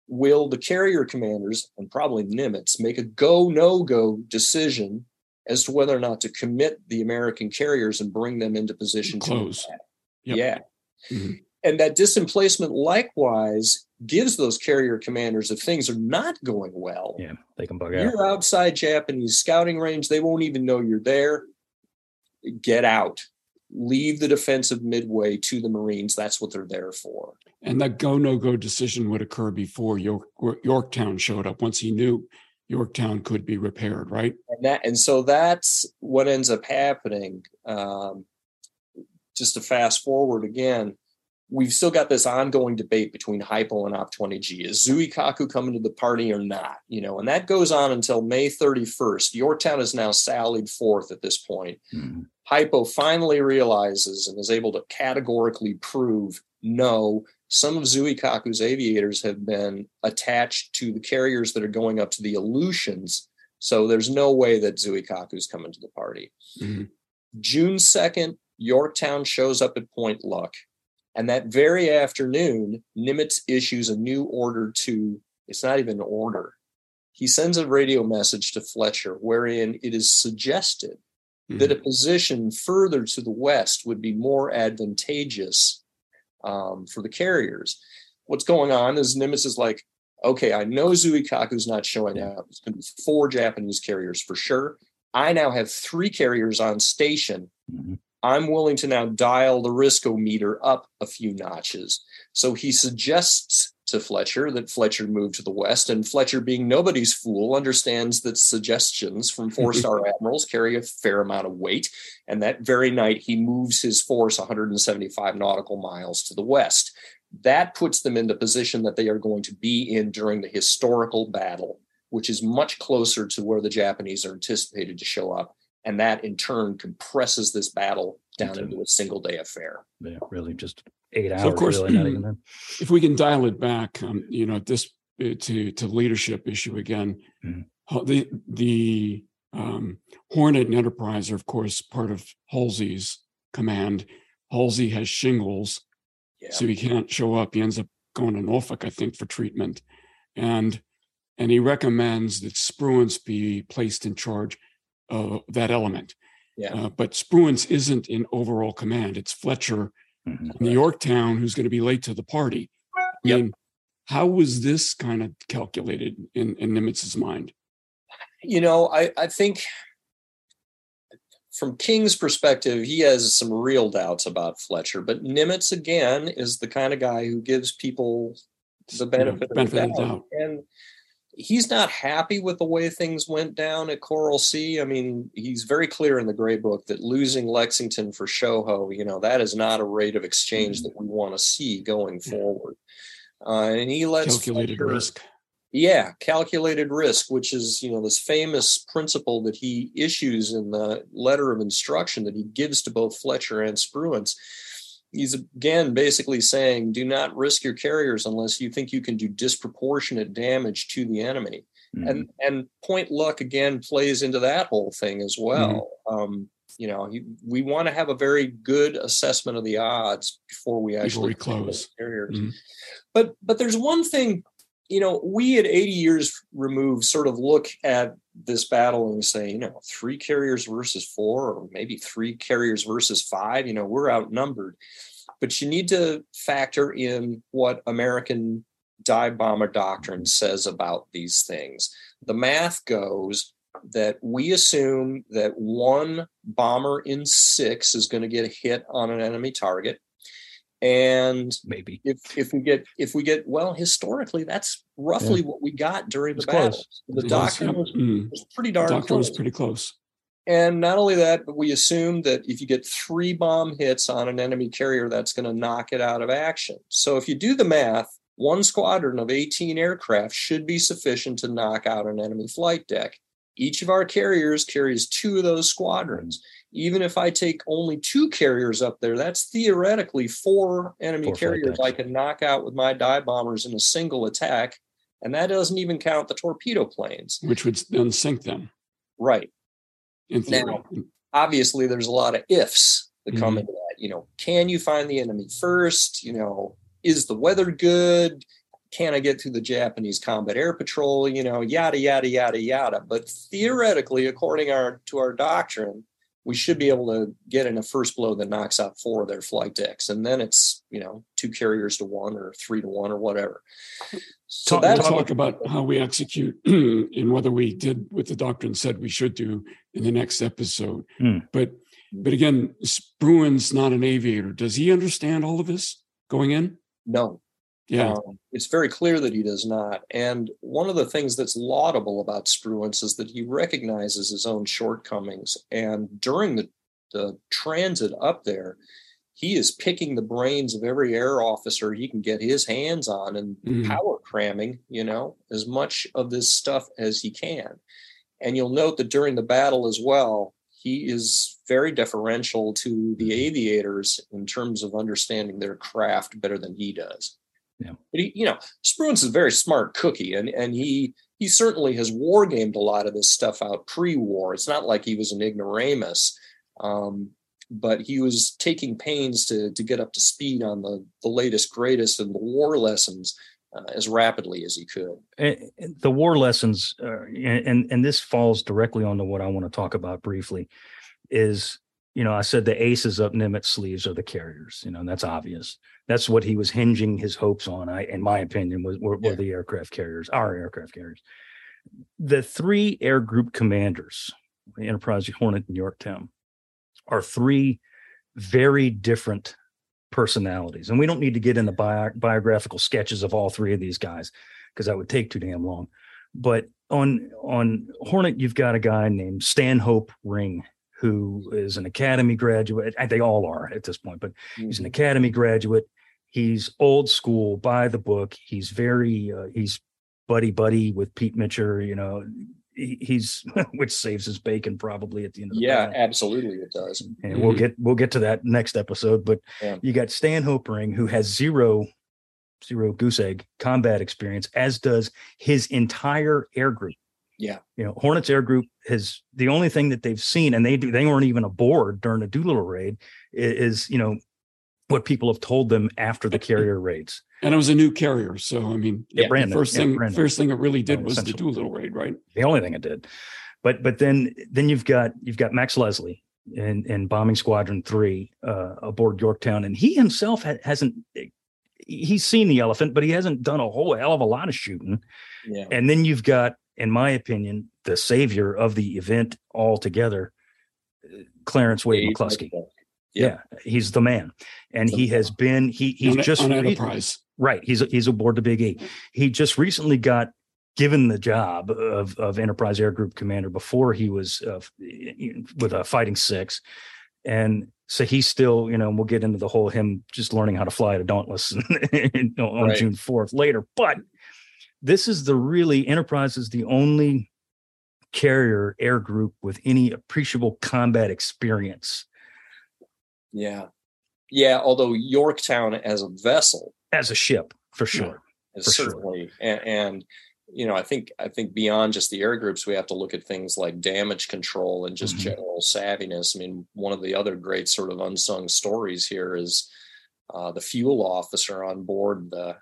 will the carrier commanders and probably Nimitz make a go no go decision as to whether or not to commit the American carriers and bring them into position close. Yep. Yeah. Mm-hmm. And that disemplacement likewise gives those carrier commanders, if things are not going well, yeah, they can bug out. You're outside Japanese scouting range. They won't even know you're there. Get out. Leave the defensive midway to the Marines. That's what they're there for. And that go no go decision would occur before York, Yorktown showed up. Once he knew Yorktown could be repaired, right? And that, and so that's what ends up happening. Um, just to fast forward again, we've still got this ongoing debate between hypo and op 20g is zuikaku coming to the party or not? You know and that goes on until may 31st yorktown is now sallied forth at this point. Mm-hmm. hypo finally realizes and is able to categorically prove no some of zuikaku's aviators have been attached to the carriers that are going up to the aleutians. So there's no way that zuikaku's coming to the party. Mm-hmm. june 2nd yorktown shows up at point luck and that very afternoon, Nimitz issues a new order to, it's not even an order. He sends a radio message to Fletcher wherein it is suggested mm-hmm. that a position further to the west would be more advantageous um, for the carriers. What's going on is Nimitz is like, okay, I know Zuikaku's not showing up. It's going to be four Japanese carriers for sure. I now have three carriers on station. Mm-hmm. I'm willing to now dial the riskometer up a few notches. So he suggests to Fletcher that Fletcher move to the west, and Fletcher, being nobody's fool, understands that suggestions from four star admirals carry a fair amount of weight. And that very night, he moves his force 175 nautical miles to the west. That puts them in the position that they are going to be in during the historical battle, which is much closer to where the Japanese are anticipated to show up and that in turn compresses this battle down into a single day affair. Yeah, really, just eight hours. So of course, really if we can dial it back, um, you know, this uh, to to leadership issue again, mm-hmm. the the um, Hornet and Enterprise are of course part of Halsey's command. Halsey has shingles, yeah. so he can't show up. He ends up going to Norfolk, I think, for treatment, and and he recommends that Spruance be placed in charge uh, that element. Yeah. Uh, but Spruance isn't in overall command. It's Fletcher mm-hmm. in Yorktown who's going to be late to the party. I yep. mean, how was this kind of calculated in, in Nimitz's mind? You know, I, I think from King's perspective, he has some real doubts about Fletcher, but Nimitz again is the kind of guy who gives people the benefit, yeah, benefit of the doubt. doubt. And he's not happy with the way things went down at Coral Sea. I mean, he's very clear in the Gray Book that losing Lexington for Shoho, you know, that is not a rate of exchange that we want to see going forward. Uh, and he lets calculated Fletcher, risk. Yeah, calculated risk, which is you know this famous principle that he issues in the letter of instruction that he gives to both Fletcher and Spruance he's again basically saying do not risk your carriers unless you think you can do disproportionate damage to the enemy mm-hmm. and and point luck again plays into that whole thing as well mm-hmm. um, you know we want to have a very good assessment of the odds before we actually before we close carriers mm-hmm. but but there's one thing you know, we at 80 years removed sort of look at this battle and say, you know, three carriers versus four, or maybe three carriers versus five, you know, we're outnumbered. But you need to factor in what American dive bomber doctrine says about these things. The math goes that we assume that one bomber in six is going to get hit on an enemy target and maybe. if if we get if we get well historically that's roughly yeah. what we got during the battle. The doctrine was, mm. was, pretty darn the close. was pretty close. And not only that but we assume that if you get three bomb hits on an enemy carrier that's going to knock it out of action. So if you do the math one squadron of 18 aircraft should be sufficient to knock out an enemy flight deck. Each of our carriers carries two of those squadrons even if I take only two carriers up there, that's theoretically four enemy four carriers I can knock out with my dive bombers in a single attack. And that doesn't even count the torpedo planes, which would then sink them. Right. Now, obviously, there's a lot of ifs that mm-hmm. come into that. You know, can you find the enemy first? You know, is the weather good? Can I get through the Japanese combat air patrol? You know, yada yada yada yada. But theoretically, according our, to our doctrine, we should be able to get in a first blow that knocks out four of their flight decks. And then it's, you know, two carriers to one or three to one or whatever. So talk, that's talk about how we execute and whether we did what the doctrine said we should do in the next episode. Mm. But but again, Spruance's not an aviator. Does he understand all of this going in? No, yeah. Um, it's very clear that he does not. And one of the things that's laudable about Spruance is that he recognizes his own shortcomings. And during the, the transit up there, he is picking the brains of every air officer he can get his hands on and mm. power cramming, you know, as much of this stuff as he can. And you'll note that during the battle as well, he is very deferential to the mm-hmm. aviators in terms of understanding their craft better than he does. Yeah. But he, you know, Spruance is a very smart cookie, and and he he certainly has wargamed a lot of this stuff out pre-war. It's not like he was an ignoramus, um, but he was taking pains to to get up to speed on the the latest, greatest, and the war lessons uh, as rapidly as he could. And the war lessons, uh, and and this falls directly onto what I want to talk about briefly, is you know I said the aces up Nimitz sleeves are the carriers. You know, and that's obvious that's what he was hinging his hopes on. I, in my opinion, was were, were the aircraft carriers, our aircraft carriers. The three air group commanders, Enterprise, Hornet, and Yorktown, are three very different personalities, and we don't need to get into bio, biographical sketches of all three of these guys because that would take too damn long. But on on Hornet, you've got a guy named Stanhope Ring, who is an academy graduate. They all are at this point, but he's an mm-hmm. academy graduate he's old school by the book. He's very uh, he's buddy buddy with pete Mitscher you know. He, he's which saves his bacon probably at the end of the yeah absolutely it does. And mm-hmm. we'll get we'll get to that next episode but yeah. you got stanhope ring who has zero zero goose egg combat experience as does his entire air group. Yeah. You know hornets air group has the only thing that they've seen and they do they weren't even aboard during the doolittle raid is, is you know what people have told them after the carrier raids. And it was a new carrier, so I mean, yeah, the first yeah, thing, first thing it really did was the Doolittle raid, right? The only thing it did, but but then then you've got you've got Max Leslie in in Bombing Squadron Three uh, aboard Yorktown, and he himself ha- hasn't he's seen the elephant, but he hasn't done a whole hell of a lot of shooting. Yeah. And then you've got, in my opinion, the savior of the event altogether, Clarence Wade McCluskey yeah. he's the man, and he has been he he's on, just on Enterprise. Right, he's he's aboard the Big E. He just recently got given the job of of Enterprise Air Group Commander before he was uh, with a Fighting Six, and so he's still you know we'll get into the whole him just learning how to fly at a Dauntless on right. June fourth later, but this is the really Enterprise is the only carrier air group with any appreciable combat experience yeah. Yeah. Although Yorktown as a vessel, as a ship, for sure. Yeah, for certainly. Sure. And, and, you know, I think I think beyond just the air groups, we have to look at things like damage control and just mm-hmm. general savviness. I mean, one of the other great sort of unsung stories here is uh, the fuel officer on board the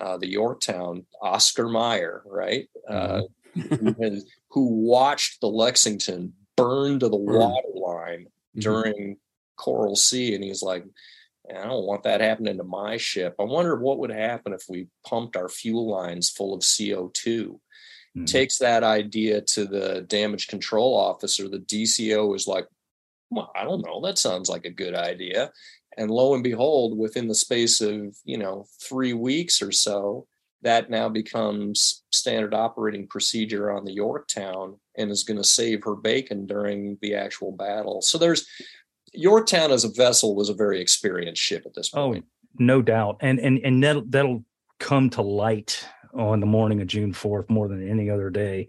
uh, the Yorktown, Oscar Meyer, right? Uh, who, who watched the Lexington burn to the water line Mm-hmm. during Coral Sea. And he's like, I don't want that happening to my ship. I wonder what would happen if we pumped our fuel lines full of CO2. Mhm. Takes that idea to the damage control officer. The DCO is like, well, I don't know. That sounds like a good idea. And lo and behold, within the space of, you know, three weeks or so, that now becomes standard operating procedure on the Yorktown and is going to save her bacon during the actual battle. So there's Yorktown as a vessel was a very experienced ship at this oh, point. Oh, no doubt. And and and that'll that'll come to light on the morning of June 4th more than any other day.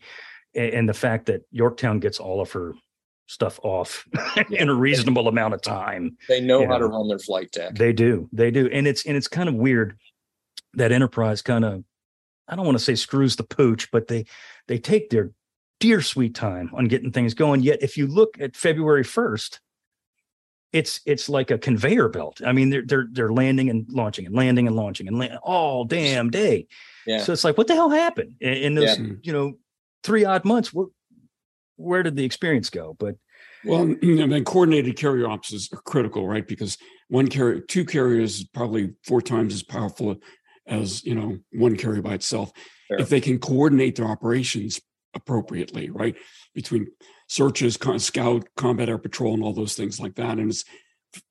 And, and the fact that Yorktown gets all of her stuff off in a reasonable amount of time. they know how yeah. to run their flight deck. They do. They do. And it's and it's kind of weird that Enterprise kind of I don't want to say screws the pooch, but they they take their dear sweet time on getting things going. Yet if you look at February 1st, it's it's like a conveyor belt. I mean, they're they're they're landing and launching and landing and launching and land all damn day. yeah. So it's like, what the hell happened in, in those, Yeah. you know, three odd months? Where, where did the experience go? But Well, and then coordinated carrier ops is critical, right? Because one carrier, two carriers is probably four times as powerful as you know one carrier by itself. Fair. If they can coordinate their operations appropriately, right, between searches, con- scout, combat air patrol, and all those things like that, and it's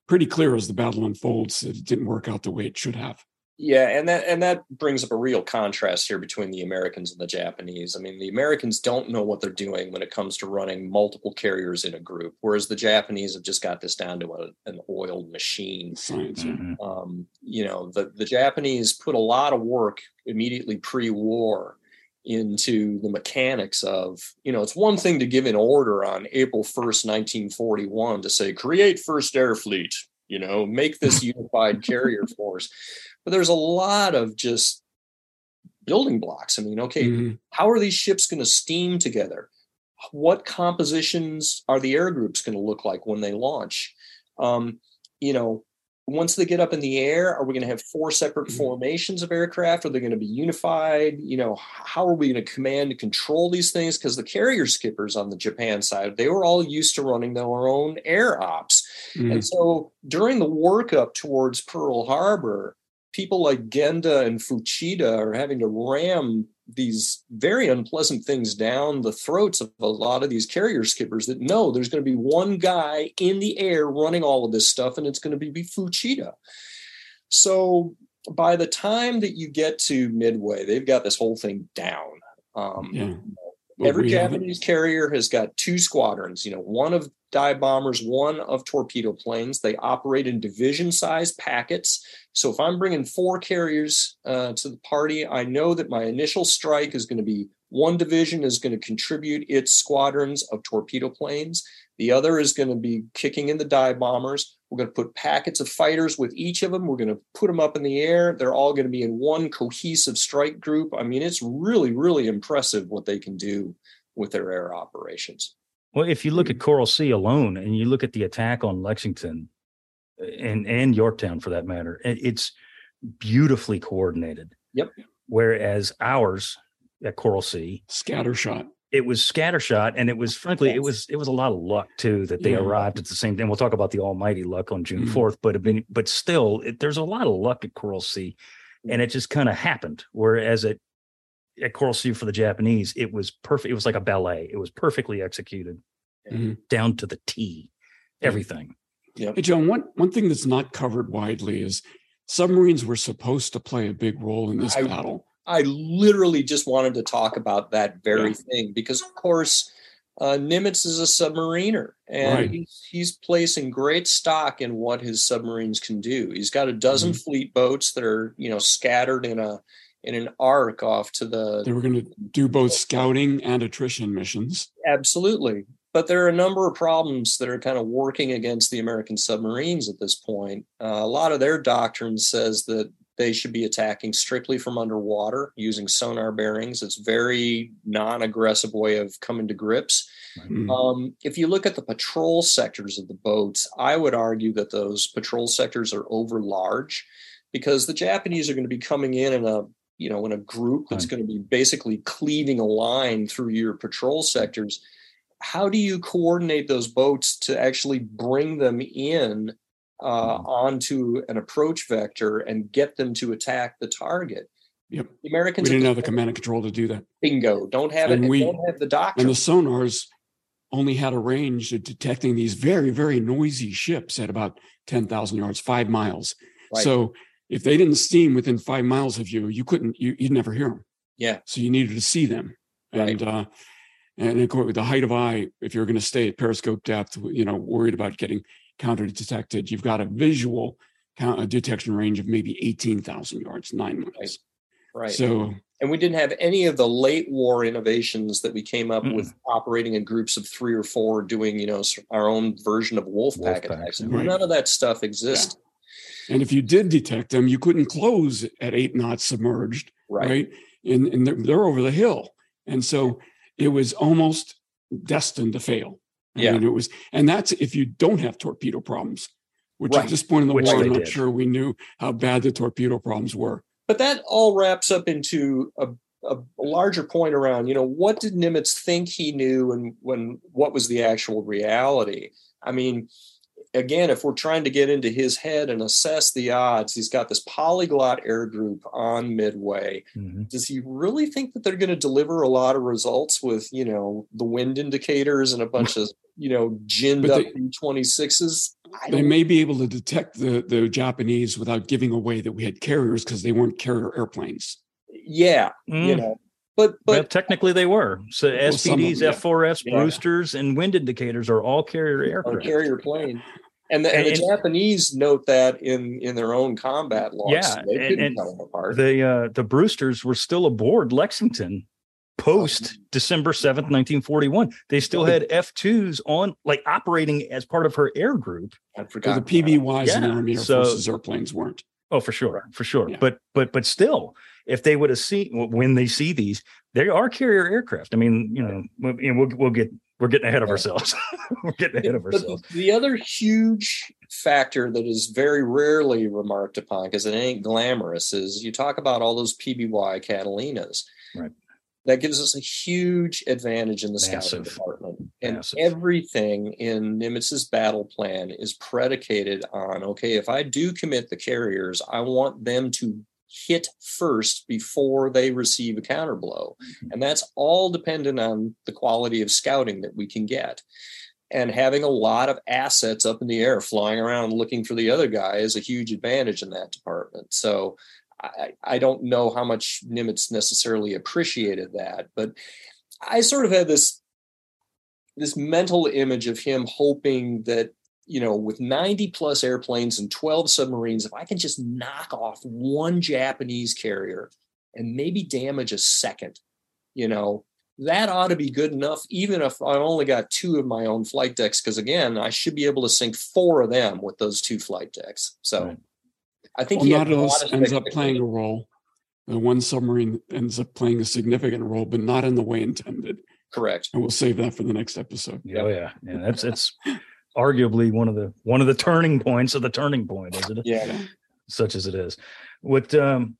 pretty clear as the battle unfolds that it didn't work out the way it should have. Yeah, and that and that brings up a real contrast here between the Americans and the Japanese. I mean, the Americans don't know what they're doing when it comes to running multiple carriers in a group, whereas the Japanese have just got this down to a, an oiled machine. Science. yeah. mhm. Um, you know, the the Japanese put a lot of work immediately pre-war into the mechanics of, you know, it's one thing to give an order on April 1st, 1941 to say create first air fleet, you know, make this unified carrier force. But there's a lot of just building blocks. I mean, okay, Mhm. how are these ships going to steam together? What compositions are the air groups going to look like when they launch? Um, you know, once they get up in the air, are we going to have four separate Mhm. formations of aircraft? Are they going to be unified? You know, how are we going to command and control these things? Because the carrier skippers on the Japan side, they were all used to running their own air ops. Mhm. And so during the workup towards Pearl Harbor, people like Genda and Fuchida are having to ram these very unpleasant things down the throats of a lot of these carrier skippers that know there's going to be one guy in the air running all of this stuff, and it's going to be be Fuchida. So by the time that you get to Midway, they've got this whole thing down. Um, Yeah. Every Japanese carrier has got two squadrons, you know, one of dive bombers, one of torpedo planes. They operate in division sized packets. So if I'm bringing four carriers uh, to the party, I know that my initial strike is going to be one division is going to contribute its squadrons of torpedo planes. The other is going to be kicking in the dive bombers. We're going to put packets of fighters with each of them. We're going to put them up in the air. They're all going to be in one cohesive strike group. I mean, it's really, really impressive what they can do with their air operations. Well, if you look at Coral Sea alone and you look at the attack on Lexington uh, and and Yorktown for that matter, it's beautifully coordinated. Yep. Whereas ours at Coral Sea, scattershot. It was scattershot and it was frankly it was it was a lot of luck too that they Yeah. arrived at the same time. We'll talk about the almighty luck on June Mhm. 4th, but it been, but still it, there's a lot of luck at Coral Sea and it just kind of happened. Whereas at at Coral Sea for the Japanese, it was perfect. It was like a ballet. It was perfectly executed Mhm. down to the T. Everything. yeah Hey, John, one, one thing that's not covered widely is submarines were supposed to play a big role in this I- battle. I literally just wanted to talk about that very Yeah. thing because, of course, uh, Nimitz is a submariner and Right. he's, he's placing great stock in what his submarines can do. He's got a dozen Mm-hmm. fleet boats that are, you know, scattered in a in an arc off to the They were going to do both scouting and attrition missions. Absolutely. But there are a number of problems that are kind of working against the American submarines at this point. Uh, a lot of their doctrine says that they should be attacking strictly from underwater using sonar bearings. It's very non-aggressive way of coming to grips. Mm. Um, if you look at the patrol sectors of the boats, I would argue that those patrol sectors are over large because the Japanese are going to be coming in in a you know in a group that's going to be basically cleaving a line through your patrol sectors how do you coordinate those boats to actually bring them in uh, mm-hmm. onto an approach vector and get them to attack the target Yep. The Americans we didn't have the command and control to do that. Bingo. Don't have and it. We, don't have the doctrine. And the sonars only had a range of detecting these very, very noisy ships at about 10,000 yards, five miles. Right. So if they didn't steam within five miles of you, you couldn't, you, would never hear them. Yeah. So you needed to see them. Right. And, uh, and of course, with the height of eye, if you're going to stay at periscope depth, you know, worried about getting counter detected, you've got a visual count, a detection range of maybe 18,000 yards, nine miles. Right. Right. So, and we didn't have any of the late war innovations that we came up mm with operating in groups of three or four, doing you know our own version of wolf, wolf pack attacks. Right. None of that stuff exists. Yeah. And if you did detect them, you couldn't close at eight knots submerged, right? right? And, and they're, they're, over the hill, and so it was almost destined to fail. I yeah, mean, it was, and that's if you don't have torpedo problems, which right. at this point in the which war, I'm not did. sure we knew how bad the torpedo problems were. But that all wraps up into a, a, larger point around, you know, what did Nimitz think he knew and when what was the actual reality? I mean, again, if we're trying to get into his head and assess the odds, he's got this polyglot air group on Midway. Mm-hmm. Does he really think that they're going to deliver a lot of results with, you know, the wind indicators and a bunch of, you know, ginned up B 26s? They may be able to detect the, the Japanese without giving away that we had carriers because they weren't carrier airplanes. Yeah. Mm. You know, but but well, technically they were. So well, SBDs, yeah. F4S, yeah. Brewsters, and wind indicators are all carrier aircraft. carrier plane. And the, and, and the Japanese note that in in their own combat logs. Yeah, so they couldn't and, tell them apart. The uh, the Brewsters were still aboard Lexington post. December 7th, 1941. They still had F2s on, like operating as part of her air group. I forgot. the PBYs yeah. and the Army Air so, Forces airplanes weren't. Oh, for sure, for sure. Yeah. But but but still, if they would have seen when they see these, they are carrier aircraft. I mean, you know, we'll we'll get we're getting ahead of ourselves. we're getting ahead of ourselves. But the other huge factor that is very rarely remarked upon because it ain't glamorous is you talk about all those PBY Catalinas. Right. That gives us a huge advantage in the Massive. scouting department. And Massive. everything in Nimitz's battle plan is predicated on okay, if I do commit the carriers, I want them to hit first before they receive a counter blow. Mm-hmm. And that's all dependent on the quality of scouting that we can get. And having a lot of assets up in the air flying around looking for the other guy is a huge advantage in that department. So I, I don't know how much Nimitz necessarily appreciated that, but I sort of had this this mental image of him hoping that you know, with 90 plus airplanes and 12 submarines, if I can just knock off one Japanese carrier and maybe damage a second, you know, that ought to be good enough, even if I only got two of my own flight decks. Because again, I should be able to sink four of them with those two flight decks. So right. I think well, Nautilus ends up playing a role. The one submarine ends up playing a significant role, but not in the way intended. Correct. And we'll save that for the next episode. Oh yeah, yeah. That's it's arguably one of the one of the turning points of the turning point, isn't it? Yeah. Such as it is. What um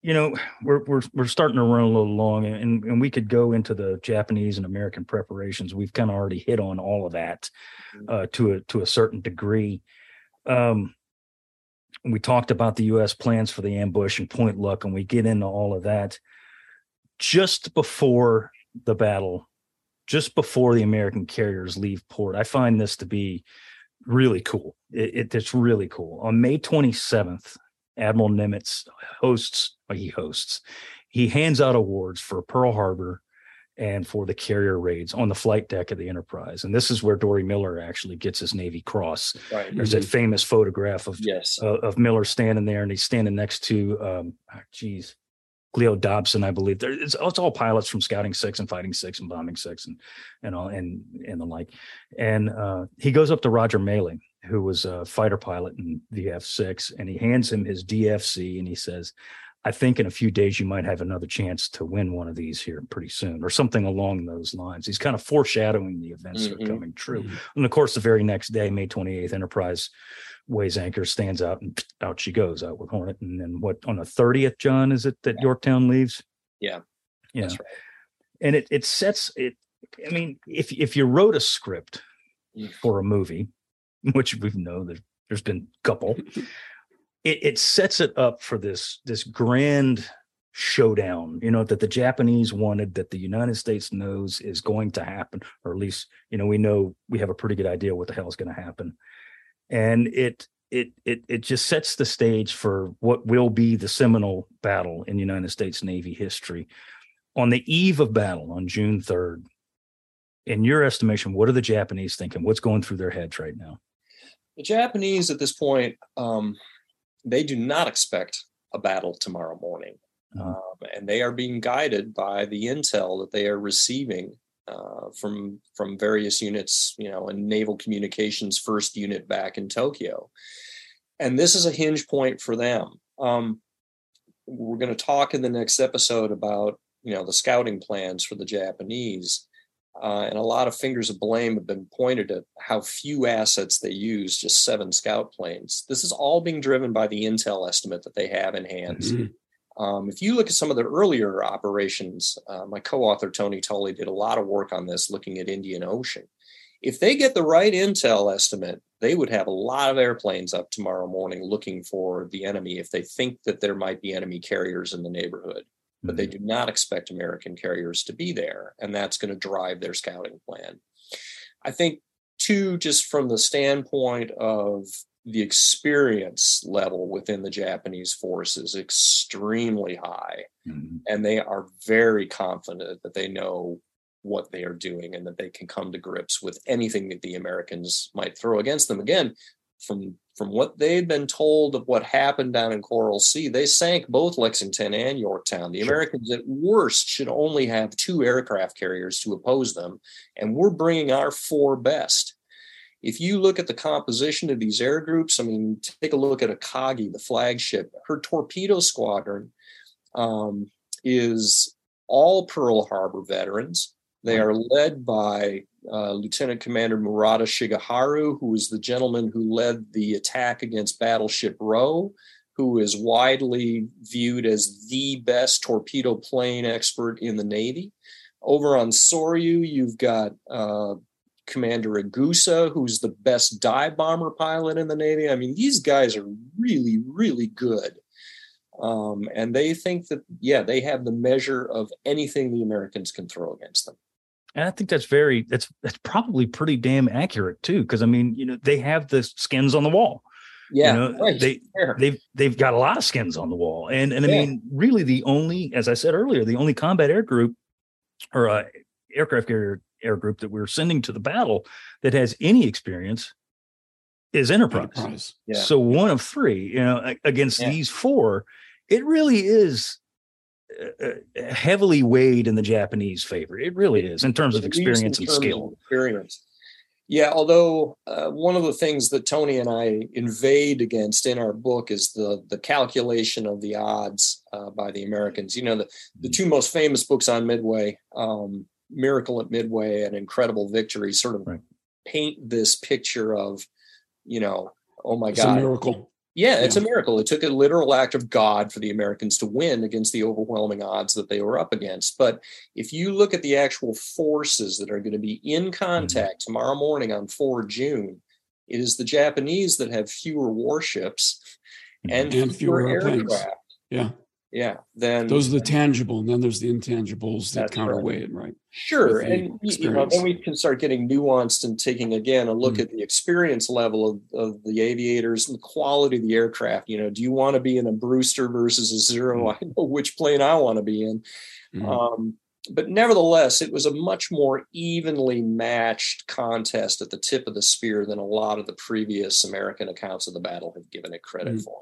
you know, we're we're we're starting to run a little long and, and we could go into the Japanese and American preparations. We've kind of already hit on all of that mm-hmm. uh to a to a certain degree. Um we talked about the US plans for the ambush and point luck, and we get into all of that just before the battle just before the American carriers leave port. I find this to be really cool. It, it, it's really cool. On May 27th, Admiral Nimitz hosts, he hosts, he hands out awards for Pearl Harbor and for the carrier raids on the flight deck of the Enterprise. And this is where Dory Miller actually gets his Navy Cross. Right. There's mm-hmm. that famous photograph of yes. uh, of Miller standing there, and he's standing next to, um, oh, geez, Cleo Dobson, I believe. There, it's, it's, all pilots from Scouting Six and Fighting Six and Bombing Six and and all and and the like. And uh, he goes up to Roger Maling, who was a fighter pilot in VF Six, and he hands him his DFC, and he says, I think in a few days you might have another chance to win one of these here pretty soon, or something along those lines. He's kind of foreshadowing the events mm-hmm. that are mm-hmm. coming true. Mm-hmm. And of course, the very next day, May 28th, Enterprise weighs anchor, stands out, and out she goes out with Hornet. And then what on the 30th, John, is it that yeah. Yorktown leaves? Yeah. Yeah. Right. And it it sets it. I mean, if if you wrote a script mm. for a movie, which we know that there's been a couple, it, it sets it up for this this grand showdown you know that the japanese wanted that the united states knows is going to happen or at least you know we know we have a pretty good idea what the hell is going to happen. And it it it it just sets the stage for what will be the seminal battle in united states navy history. On the eve of battle on june 3rd in your estimation what are the japanese thinking? What's going through their heads right now? The japanese at this point um, they do not expect a battle tomorrow morning. Mm-hmm. Um, and they are being guided by the intel that they are receiving uh, from from various units, you know, and Naval Communications First Unit back in Tokyo. And this is a hinge point for them. Um, we're going to talk in the next episode about you know the scouting plans for the Japanese. Uh, and a lot of fingers of blame have been pointed at how few assets they use, just seven scout planes. This is all being driven by the intel estimate that they have in hand. Mm-hmm. Um, if you look at some of the earlier operations, uh, my co author Tony Tully did a lot of work on this looking at Indian Ocean. If they get the right intel estimate, they would have a lot of airplanes up tomorrow morning looking for the enemy if they think that there might be enemy carriers in the neighborhood but they mm-hmm. do not expect American carriers to be there. And that's going to drive their scouting plan. I think, too, just from the standpoint of the experience level within the Japanese forces extremely high. Mm-hmm. And they are very confident that they know what they are doing and that they can come to grips with anything that the Americans might throw against them. Again, from from what they'd been told of what happened down in Coral Sea, they sank both Lexington and Yorktown. The sure. Americans, at worst, should only have two aircraft carriers to oppose them, and we're bringing our four best. If you look at the composition of these air groups, I mean, take a look at Akagi, the flagship. Her torpedo squadron um, is all Pearl Harbor veterans. They are led by uh, Lieutenant Commander Murata Shigeharu, who is the gentleman who led the attack against Battleship Row, who is widely viewed as the best torpedo plane expert in the Navy. Over on Soryu, you've got uh, Commander Egusa, who's the best dive bomber pilot in the Navy. I mean, these guys are really, really good. Um, and they think that, yeah, they have the measure of anything the Americans can throw against them. And I think that's very that's that's probably pretty damn accurate too, because I mean, you know, they have the skins on the wall. Yeah, you know, right. they they've they've got a lot of skins on the wall, and and I yeah. mean, really, the only, as I said earlier, the only combat air group or uh, aircraft carrier air group that we're sending to the battle that has any experience is Enterprise. Enterprise. Yeah. So one of three, you know, against yeah. these four, it really is heavily weighed in the Japanese favor. It really is in terms of experience and skill. Experience. Yeah, although uh, one of the things that Tony and I invade against in our book is the the calculation of the odds uh, by the Americans. You know, the, the two most famous books on Midway, um, Miracle at Midway and Incredible Victory, sort of right. paint this picture of, you know, oh my it's God, miracle. Yeah, it's yeah. a miracle. It took a literal act of God for the Americans to win against the overwhelming odds that they were up against. But if you look at the actual forces that are going to be in mm-hmm. contact mm-hmm. tomorrow morning on 4 June, it is the Japanese that have fewer warships and, and fewer, fewer aircraft. Yeah yeah then those are the tangible and then there's the intangibles that counterweigh right. it right sure and you know then we can start getting nuanced and taking again a look mm at the experience level of, of the aviators and the quality of the aircraft. You know do you want to be in a brewster versus a zero? Mm i know which plane i want to be in. Mm um, but nevertheless it was a much more evenly matched contest at the tip of the spear than a lot of the previous american accounts of the battle have given it credit mm for.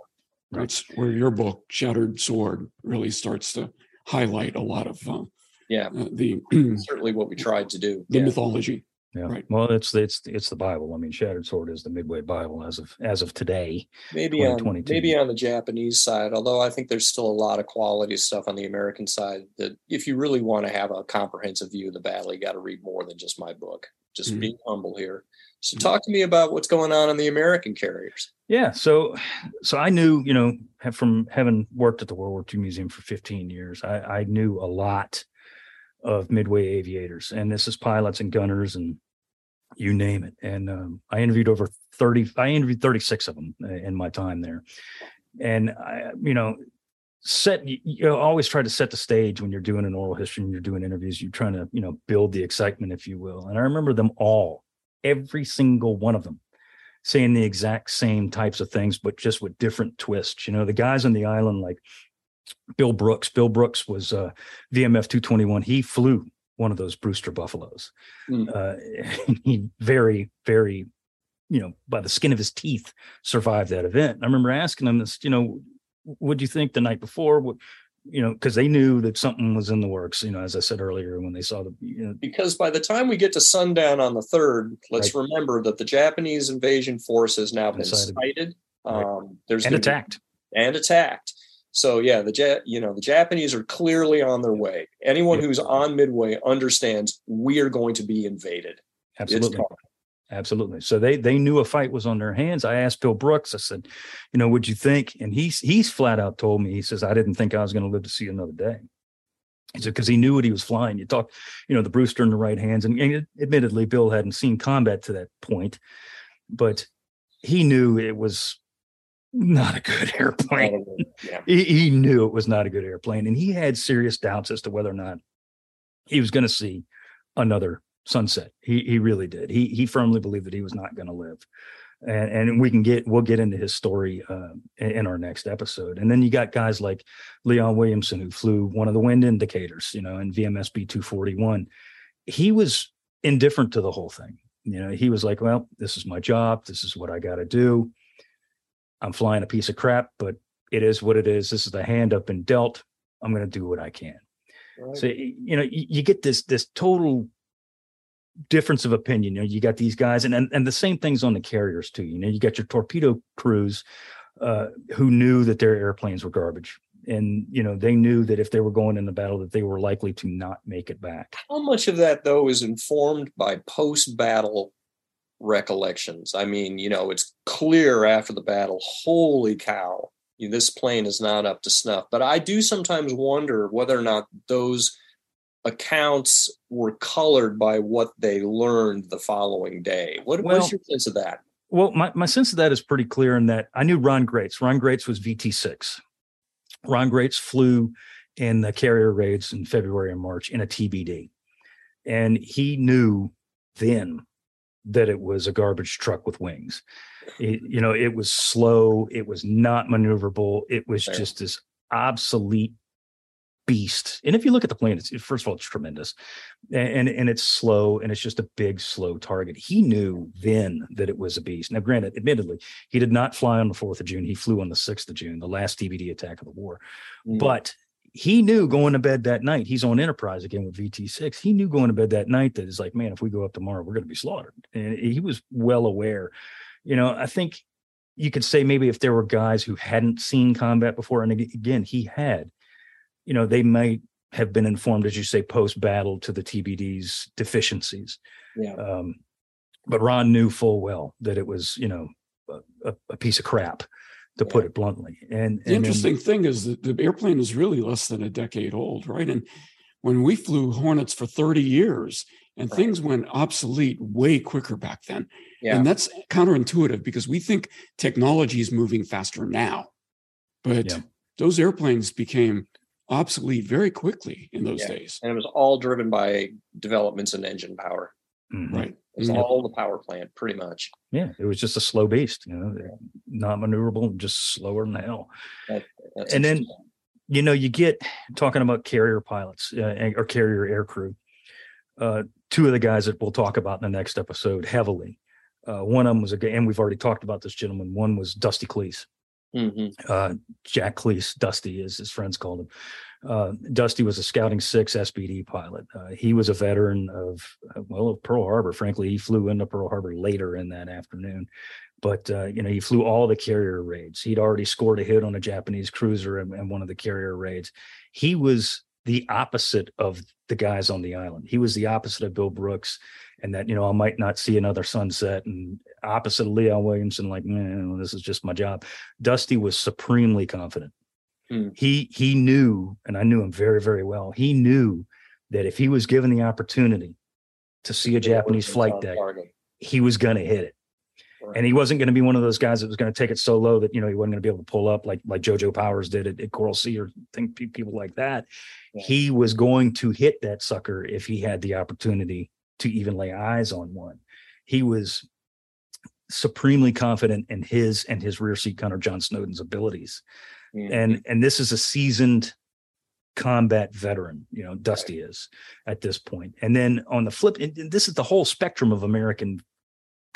That's where your book, Shattered Sword, really starts to highlight a lot of uh, yeah uh, the certainly what we tried to do the yeah. mythology. Yeah. Right. Well, it's it's it's the Bible. I mean, Shattered Sword is the Midway Bible as of as of today. maybe on maybe on the Japanese side, although I think there's still a lot of quality stuff on the American side that if you really want to have a comprehensive view of the battle, you got to read more than just my book. Just Mhm. being humble here. So Mhm. talk to me about what's going on in the American carriers. Yeah. So so I knew, you know, from having worked at the World War II Museum for 15 years, I, I knew a lot of Midway aviators, and this is pilots and gunners and you name it. And um, I interviewed over 30. I interviewed 36 of them uh, in my time there, and I, you know, set you, you always try to set the stage when you're doing an oral history and you're doing interviews. You're trying to, you know, build the excitement, if you will. And I remember them all, every single one of them saying the exact same types of things, but just with different twists. You know, the guys on the island, like Bill Brooks. Bill Brooks was uh, VMF 221. He flew one of those Brewster Buffaloes. Hmm. Uh, he very, very, you know, by the skin of his teeth, survived that event. I remember asking him this, you know, what'd you think the night before? What, you know, because they knew that something was in the works. You know, as I said earlier, when they saw the, you know, Because by the time we get to sundown on the third, let's remember that the Japanese invasion force has now been Decided. sighted. Right. Um, there's and gonna be- attacked. and attacked. So yeah, the Ja- you know the Japanese are clearly on their way. Anyone who's on Midway understands we are going to be invaded. Absolutely. Absolutely. So they they knew a fight was on their hands. I asked Bill Brooks. I said, you know, what'd you think? And he's he's flat out told me. He says, I didn't think I was going to live to see another day. He said because he knew what he was flying. You talk, you know, the Brewster in the right hands, and, and admittedly, Bill hadn't seen combat to that point, but he knew it was not a good airplane. Yeah. He, he knew it was not a good airplane, and he had serious doubts as to whether or not he was going to see another sunset. He he really did. He he firmly believed that he was not going to live, and and we can get we'll get into his story uh, in, in our next episode. And then you got guys like Leon Williamson who flew one of the Vindicators, you know, in VMSB two forty one. He was indifferent to the whole thing. You know, he was like, "Well, this is my job. This is what I got to do. I'm flying a piece of crap, but it is what it is. This is the hand up and dealt. I'm going to do what I can." Right. So you know, you, you get this this total difference of opinion. You know, you got these guys, and and, and the same things on the carriers too. You know, you got your torpedo crews uh, who knew that their airplanes were garbage, and you know they knew that if they were going in the battle, that they were likely to not make it back. How much of that though is informed by post-battle recollections? I mean, you know, it's clear after the battle. Holy cow! This plane is not up to snuff. But I do sometimes wonder whether or not those accounts were colored by what they learned the following day. What, Well- what's your sense of that? Well, my, my sense of that is pretty clear in that I knew Ron Graetz. Ron Graetz was VT6. Ron Graetz flew in the carrier raids in February and March in a TBD. And he knew then that it was a garbage truck with wings. It- you know, it was slow, it was not maneuverable, it was Fair. just this obsolete beast. And if you look at the plane, it's first of all, it's tremendous. And, and and it's slow and it's just a big slow target. He knew then that it was a beast. Now, granted, admittedly, he did not fly on the 4th of June. He flew on the 6th of June, the last TBD attack of the war. Mm. But he knew going to bed that night, he's on Enterprise again with VT6. He knew going to bed that night that it's like, man, if we go up tomorrow, we're going to be slaughtered. And he was well aware. You know, I think you could say maybe if there were guys who hadn't seen combat before, and again, he had, you know, they might have been informed, as you say, post battle to the TBD's deficiencies. yeah. Um, but Ron knew full well that it was, you know, a, a- a piece of crap, to put it bluntly. And, and The then- interesting thing is that the airplane is really less than a decade old, right? And when we flew Hornets for 30 years and Right. things went obsolete way quicker back then. Yeah. And that's counterintuitive because we think technology is moving faster now. But Yeah. those airplanes became obsolete very quickly in those Yeah. days. and it was all driven by developments in engine power. Mhm. Right. It was Mhm. all the power plant, pretty much. Yeah, it was just a slow beast, you know, not maneuverable, just slower than hell. That's And then- You know, you get talking about carrier pilots uh, or carrier aircrew. Uh, two of the guys that we'll talk about in the next episode heavily. Uh, one of them was a guy, and we've already talked about this gentleman. One was Dusty Kleiss. Mhm. uh, Jack Kleiss, Dusty, as his friends called him. Uh, Dusty was a Scouting Six SBD pilot. Uh, he was a veteran of uh, well of Pearl Harbor. Frankly, he flew into Pearl Harbor later in that afternoon, but uh, you know he flew all the carrier raids. He'd already scored a hit on a Japanese cruiser and one of the carrier raids. He was the opposite of the guys on the island. He was the opposite of Bill Brooks, and that you know I might not see another sunset. And opposite of Leon Williamson, like man, this is just my job. Dusty was supremely confident. Mm. He he knew, and I knew him very very well. He knew that if he was given the opportunity to see a Japanese flight deck, he was going to hit it. And he wasn't going to be one of those guys that was going to take it so low that you know he wasn't going to be able to pull up like like JoJo Powers did at, at Coral Sea or think people like that. Yeah. He was going to hit that sucker if he had the opportunity to even lay eyes on one. He was supremely confident in his and his rear seat gunner John Snowden's abilities. Mm-hmm. And and this is a seasoned combat veteran, you know, Dusty right. is at this point. And then on the flip, and this is the whole spectrum of American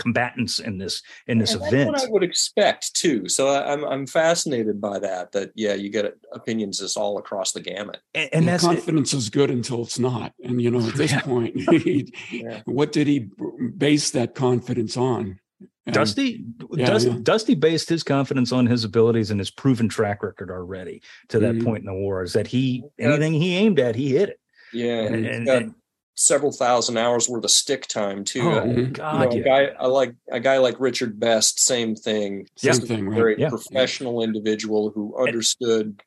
combatants in this in this and event. what I would expect too. So I, am I'm fascinated by that. That yeah, you get opinions just all across the gamut. And, and that's confidence it. is good until it's not. And you know, at this yeah. point, he, yeah. what did he base that confidence on? And, Dusty, yeah, Dusty, Dusty, based his confidence on his abilities and his proven track record already to that mm-hmm. point in the war. Is that he anything he aimed at, he hit it. Yeah, and, and, and several thousand hours worth of stick time too. Oh, uh, God, you know, yeah. a guy I like a guy like Richard Best, same thing. Same thing, right? Very yeah. professional individual who understood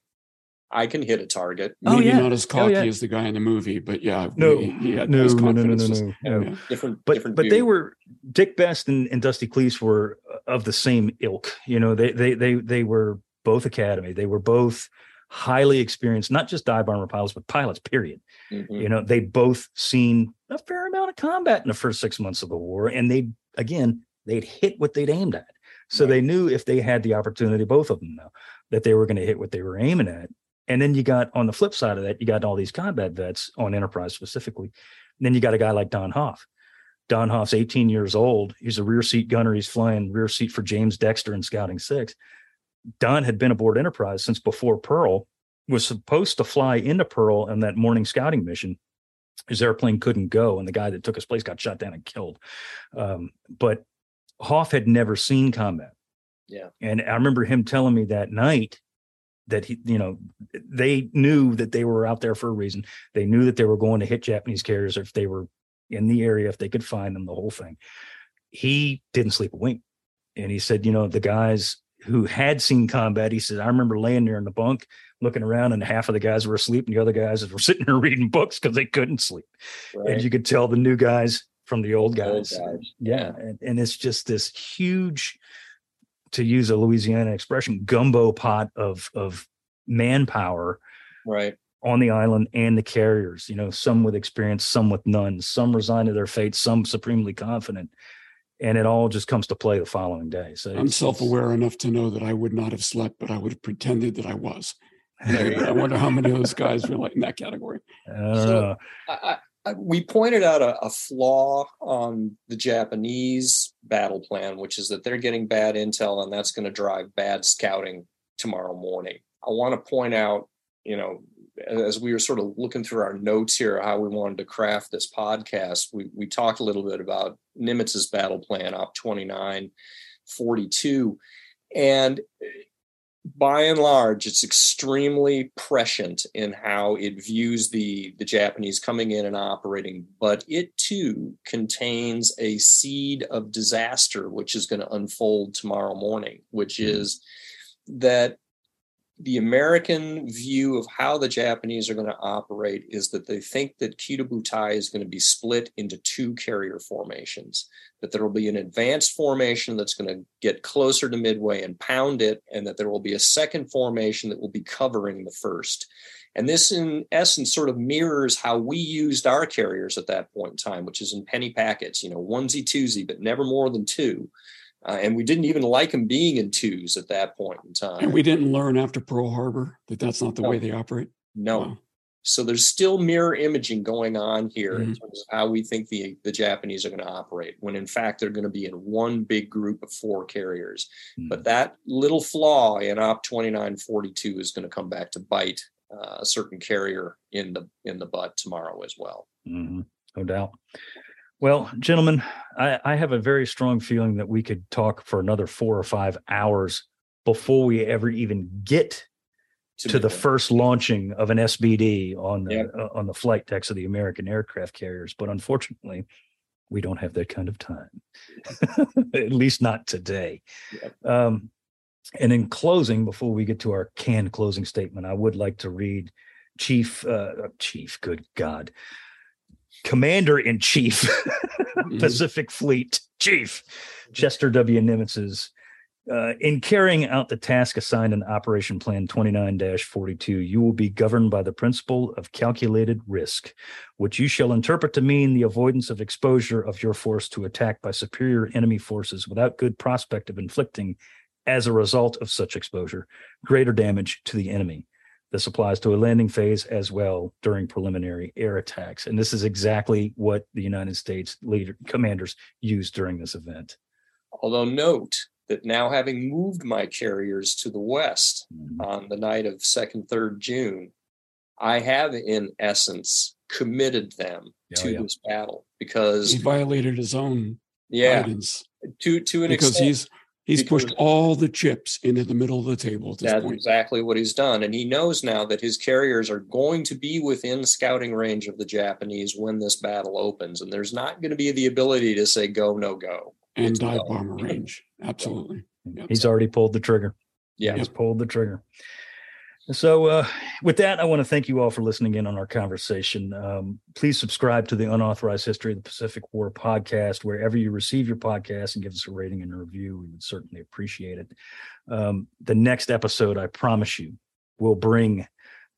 I can hit a target. Oh, Maybe yeah. not as cocky oh, yeah. as the guy in the movie, but yeah, no, he, he no, no, no, no, no, no, no. Different, but different but view. they were Dick Best and, and Dusty Kleiss were of the same ilk. You know, they they they they were both academy. They were both highly experienced, not just dive bomber pilots, but pilots. Period. Mm-hmm. You know, they both seen a fair amount of combat in the first six months of the war, and they again they'd hit what they'd aimed at. So right. they knew if they had the opportunity, both of them know that they were going to hit what they were aiming at. And then you got on the flip side of that, you got all these combat vets on Enterprise specifically. And then you got a guy like Don Hoff. Don Hoff's 18 years old. He's a rear seat gunner. He's flying rear seat for James Dexter in Scouting Six. Don had been aboard Enterprise since before Pearl, was supposed to fly into Pearl on that morning scouting mission. His airplane couldn't go, and the guy that took his place got shot down and killed. Um, but Hoff had never seen combat. Yeah. And I remember him telling me that night that he, you know, they knew that they were out there for a reason. They knew that they were going to hit Japanese carriers if they were in the area, if they could find them, the whole thing. He didn't sleep a wink. And he said, you know, the guys who had seen combat, he said, I remember laying there in the bunk looking around and half of the guys were asleep and the other guys were sitting there reading books because they couldn't sleep. Right. And you could tell the new guys from the old guys. Old guys. Yeah. And, and it's just this huge to use a Louisiana expression, gumbo pot of of manpower, right, on the island and the carriers. You know, some with experience, some with none, some resigned to their fate, some supremely confident, and it all just comes to play the following day. So I'm self-aware enough to know that I would not have slept, but I would have pretended that I was. I wonder how many of those guys were like in that category. I so. I, we pointed out a, a, flaw on the Japanese battle plan, which is that they're getting bad intel and that's going to drive bad scouting tomorrow morning. I want to point out, you know, as we were sort of looking through our notes here, how we wanted to craft this podcast, we, we talked a little bit about Nimitz's battle plan, Op 2942. And by and large, it's extremely prescient in how it views the, the Japanese coming in and operating, but it too contains a seed of disaster, which is going to unfold tomorrow morning, which mm-hmm. is that the American view of how the Japanese are going to operate is that they think that Kita is going to be split into two carrier formations, that there will be an advanced formation that's going to get closer to Midway and pound it, and that there will be a second formation that will be covering the first. And this, in essence, sort of mirrors how we used our carriers at that point in time, which is in penny packets, you know, onesie, twosie, but never more than two. Uh, and we didn't even like them being in twos at that point in time. And we didn't learn after Pearl Harbor that that's not the no. way they operate. No. Wow. So there's still mirror imaging going on here mm-hmm. in terms of how we think the, the Japanese are going to operate, when in fact they're going to be in one big group of four carriers. Mm-hmm. But that little flaw in Op 2942 is going to come back to bite uh, a certain carrier in the in the butt tomorrow as well. Mm-hmm. No doubt. Well, gentlemen, I, I have a very strong feeling that we could talk for another four or five hours before we ever even get to, to the first launching of an SBD on the, uh, on the flight decks of the American aircraft carriers. But unfortunately, we don't have that kind of time, at least not today. Um, and in closing, before we get to our canned closing statement, I would like to read Chief, uh, Chief, good God, Commander in Chief, mm-hmm. Pacific Fleet Chief, Chester W. Nimitz's uh, in carrying out the task assigned in Operation Plan 29 42, you will be governed by the principle of calculated risk, which you shall interpret to mean the avoidance of exposure of your force to attack by superior enemy forces without good prospect of inflicting, as a result of such exposure, greater damage to the enemy. This applies to a landing phase as well during preliminary air attacks. And this is exactly what the United States leader commanders used during this event. Although, note that now having moved my carriers to the west mm-hmm. on the night of 2nd, 3rd June, I have in essence committed them oh, to yeah. this battle because he violated his own yeah, guidance. To to an because extent, he's he's pushed all the chips into the middle of the table at this that's point. exactly what he's done. And he knows now that his carriers are going to be within scouting range of the Japanese when this battle opens. And there's not going to be the ability to say go, no go and dive bomber range. Absolutely. Mm-hmm. Yep. He's already pulled the trigger. Yeah. He's pulled the trigger. So, uh, with that, I want to thank you all for listening in on our conversation. Um, please subscribe to the Unauthorized History of the Pacific War podcast wherever you receive your podcast and give us a rating and a review. We would certainly appreciate it. Um, the next episode, I promise you, will bring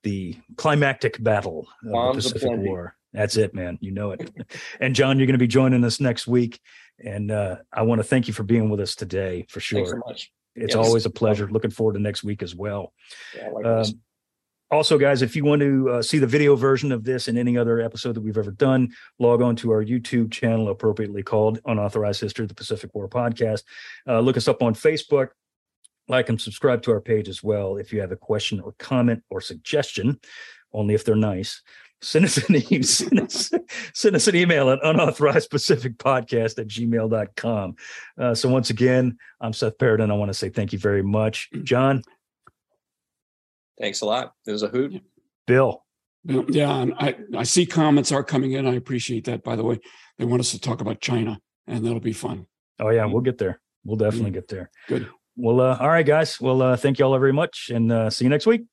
the climactic battle of Bombs the Pacific War. That's it, man. You know it. and Jon, you're going to be joining us next week. And uh, I want to thank you for being with us today for sure. Thanks so much. It's yes. always a pleasure. Looking forward to next week as well. Yeah, um, also, guys, if you want to uh, see the video version of this and any other episode that we've ever done, log on to our YouTube channel, appropriately called Unauthorized History of the Pacific War Podcast. Uh, look us up on Facebook, like and subscribe to our page as well. If you have a question or comment or suggestion, only if they're nice, send us an email, send us, send us an email at unauthorized pacific podcast at gmail.com. Uh, so once again, I'm Seth Paridon. I want to say thank you very much. Jon. Thanks a lot. It was a hoot. Bill. Yeah, and I, I see comments are coming in. I appreciate that, by the way. They want us to talk about China, and that'll be fun. Oh, yeah, we'll get there. We'll definitely get there. Good. Well, uh, all right, guys. Well, uh, thank you all very much, and uh, see you next week.